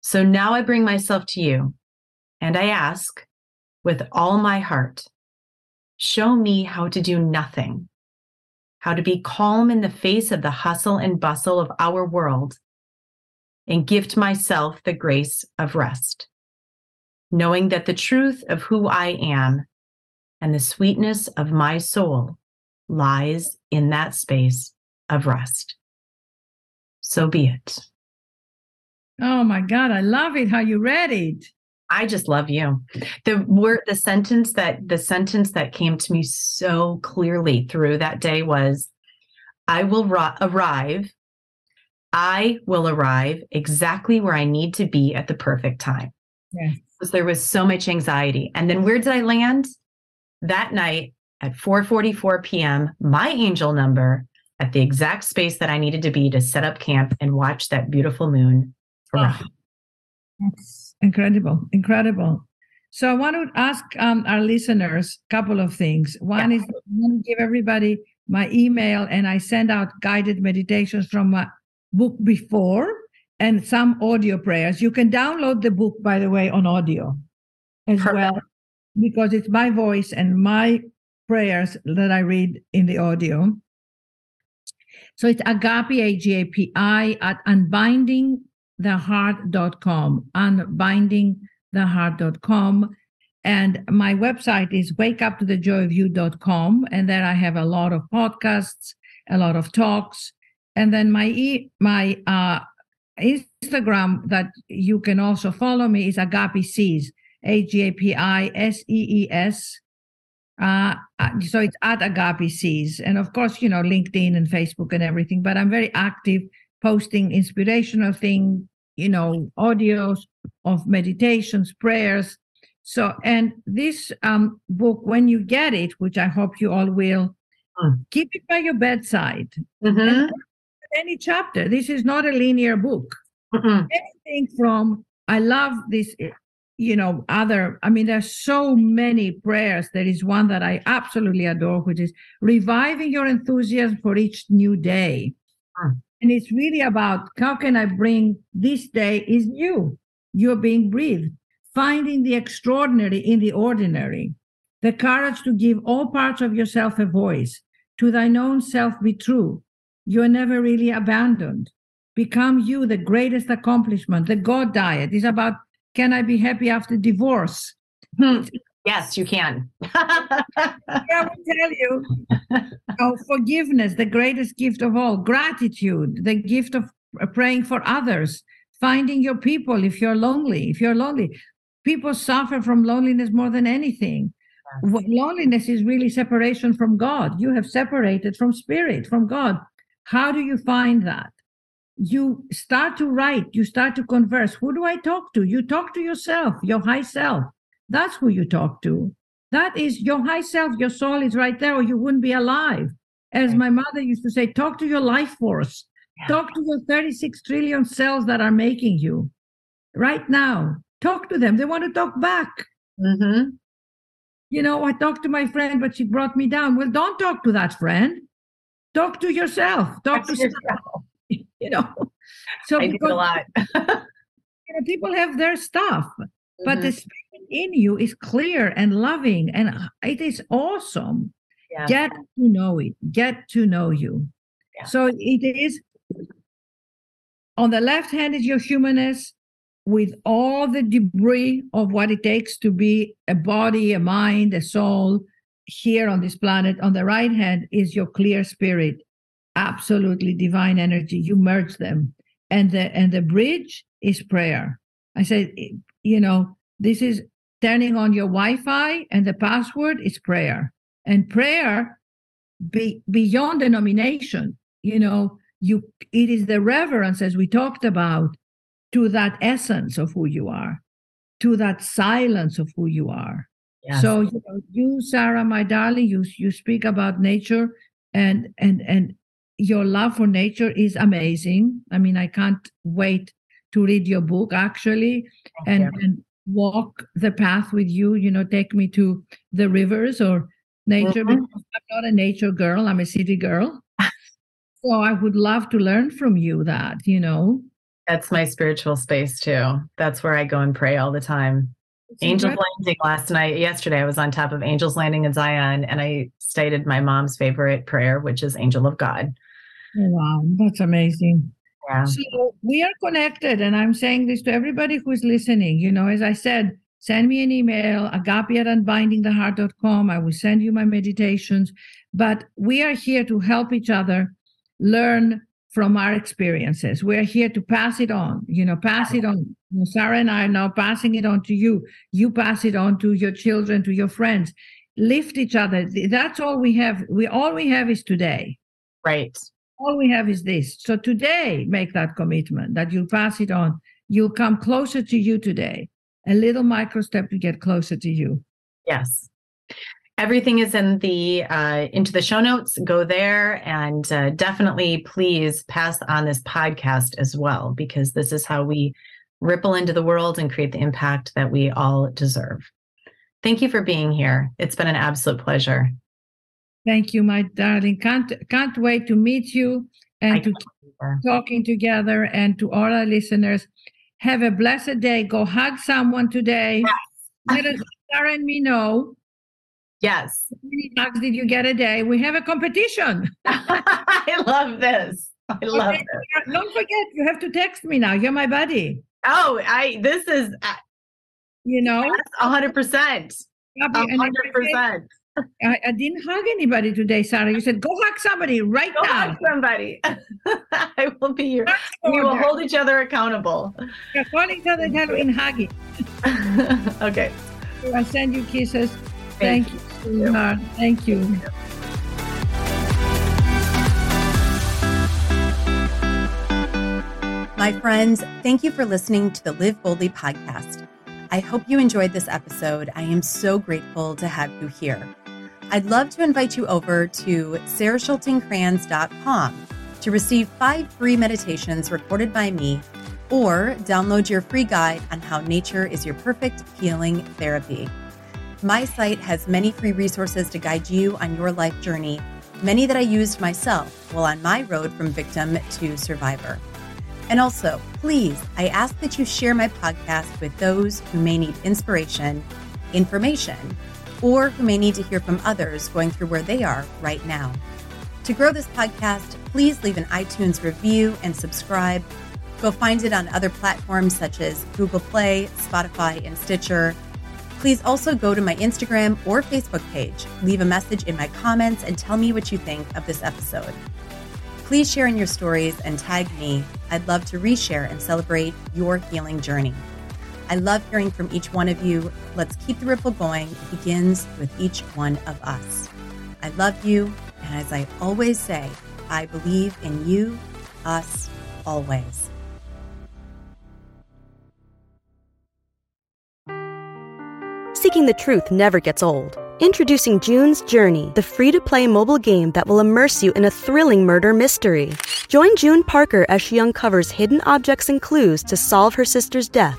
So now I bring myself to you and I ask with all my heart, show me how to do nothing, how to be calm in the face of the hustle and bustle of our world, and gift myself the grace of rest knowing that the truth of who I am and the sweetness of my soul lies in that space of rest. So be it. Oh my God, I love it how you read it. I just love you. The word, the sentence that the sentence that came to me so clearly through that day was, "I will ro- arrive. I will arrive exactly where I need to be at the perfect time." Yes there was so much anxiety. And then where did I land? That night at 4:44 p.m., my angel number at the exact space that I needed to be to set up camp and watch that beautiful moon. Oh, that's incredible, incredible. So I want to ask um, our listeners a couple of things. One yeah. is I want to give everybody my email, and I send out guided meditations from my book before and some audio prayers. You can download the book, by the way, on audio as Perfect. well, because it's my voice and my prayers that I read in the audio. So it's agapi, A-G-A-P-I, at unbindingtheheart.com, unbindingtheheart.com. And my website is wakeuptothejoyofyou.com. And there I have a lot of podcasts, a lot of talks. And then my e- my uh, Instagram that you can also follow me is Agapi Sees, A G A P I S E E S. Uh, uh, so it's at Agapi Sees. And of course, you know, LinkedIn and Facebook and everything, but I'm very active posting inspirational thing, you know, audios of meditations, prayers. So, and this um, book, when you get it, which I hope you all will, mm. keep it by your bedside. Mm-hmm any chapter. This is not a linear book. Mm-hmm. Anything from I love this, you know, other. I mean, there's so many prayers. There is one that I absolutely adore, which is reviving your enthusiasm for each new day. Mm. And it's really about how can I bring this day is new. You're being breathed, finding the extraordinary in the ordinary, the courage to give all parts of yourself a voice, to thine own self be true, you're never really abandoned. Become you, the greatest accomplishment. The God diet is about can I be happy after divorce? Hmm. Yes, you can. I will tell you. Oh, forgiveness, the greatest gift of all. Gratitude, the gift of praying for others. Finding your people if you're lonely. If you're lonely, people suffer from loneliness more than anything. loneliness is really separation from God. You have separated from spirit, from God. How do you find that? You start to write, you start to converse. Who do I talk to? You talk to yourself, your high self. That's who you talk to. That is your high self, your soul is right there, or you wouldn't be alive. As my mother used to say, talk to your life force. Yeah. Talk to your 36 trillion cells that are making you right now. Talk to them. They want to talk back. Mm-hmm. You know, I talked to my friend, but she brought me down. Well, don't talk to that friend. Talk to yourself. Talk to yourself. you know, so I because, do a lot. you know, people have their stuff, mm-hmm. but the in you is clear and loving, and mm-hmm. it is awesome. Yeah. Get to know it. Get to know you. Yeah. So it is on the left hand is your humanness with all the debris of what it takes to be a body, a mind, a soul here on this planet. On the right hand is your clear spirit, absolutely divine energy. You merge them. And the and the bridge is prayer. I said, you know, this is turning on your Wi-Fi, and the password is prayer. And prayer be, beyond denomination, you know, you it is the reverence as we talked about to that essence of who you are, to that silence of who you are. Yes. So you, know, you, Sarah, my darling, you you speak about nature and and and your love for nature is amazing. I mean, I can't wait to read your book actually and, and walk the path with you. You know, take me to the rivers or nature mm-hmm. I'm not a nature girl, I'm a city girl. so I would love to learn from you that, you know. That's my spiritual space too. That's where I go and pray all the time. It's Angels Landing last night, yesterday, I was on top of Angels Landing in Zion and I stated my mom's favorite prayer, which is Angel of God. Oh, wow, that's amazing. Yeah. So we are connected, and I'm saying this to everybody who's listening. You know, as I said, send me an email, agapi at unbindingtheheart.com. I will send you my meditations. But we are here to help each other learn from our experiences. We're here to pass it on, you know, pass it on. Sarah and I are now passing it on to you. You pass it on to your children, to your friends. Lift each other. That's all we have. We all we have is today. Right. All we have is this. So today, make that commitment that you'll pass it on. You'll come closer to you today. A little micro step to get closer to you. Yes everything is in the uh, into the show notes go there and uh, definitely please pass on this podcast as well because this is how we ripple into the world and create the impact that we all deserve thank you for being here it's been an absolute pleasure thank you my darling can't can't wait to meet you and to talking together and to all our listeners have a blessed day go hug someone today yes. let us Sarah and me know Yes. How many hugs did you get a day? We have a competition. I love this. I love okay. this. Don't forget, you have to text me now. You're my buddy. Oh, I. This is. Uh, you know. Hundred percent. A hundred percent. I didn't hug anybody today, Sarah. You said go hug somebody right go now. Hug somebody. I will be here. We will hold each other accountable. Yeah, hold each other accountable in hugging. okay. I send you kisses. Thank, Thank you. Yeah. Thank you. My friends, thank you for listening to the Live Boldly podcast. I hope you enjoyed this episode. I am so grateful to have you here. I'd love to invite you over to sarahschultingkranz.com to receive five free meditations recorded by me or download your free guide on how nature is your perfect healing therapy. My site has many free resources to guide you on your life journey, many that I used myself while on my road from victim to survivor. And also, please, I ask that you share my podcast with those who may need inspiration, information, or who may need to hear from others going through where they are right now. To grow this podcast, please leave an iTunes review and subscribe. Go find it on other platforms such as Google Play, Spotify, and Stitcher Please also go to my Instagram or Facebook page, leave a message in my comments, and tell me what you think of this episode. Please share in your stories and tag me. I'd love to reshare and celebrate your healing journey. I love hearing from each one of you. Let's keep the ripple going. It begins with each one of us. I love you. And as I always say, I believe in you, us, always. Seeking the truth never gets old. Introducing June's Journey, the free to play mobile game that will immerse you in a thrilling murder mystery. Join June Parker as she uncovers hidden objects and clues to solve her sister's death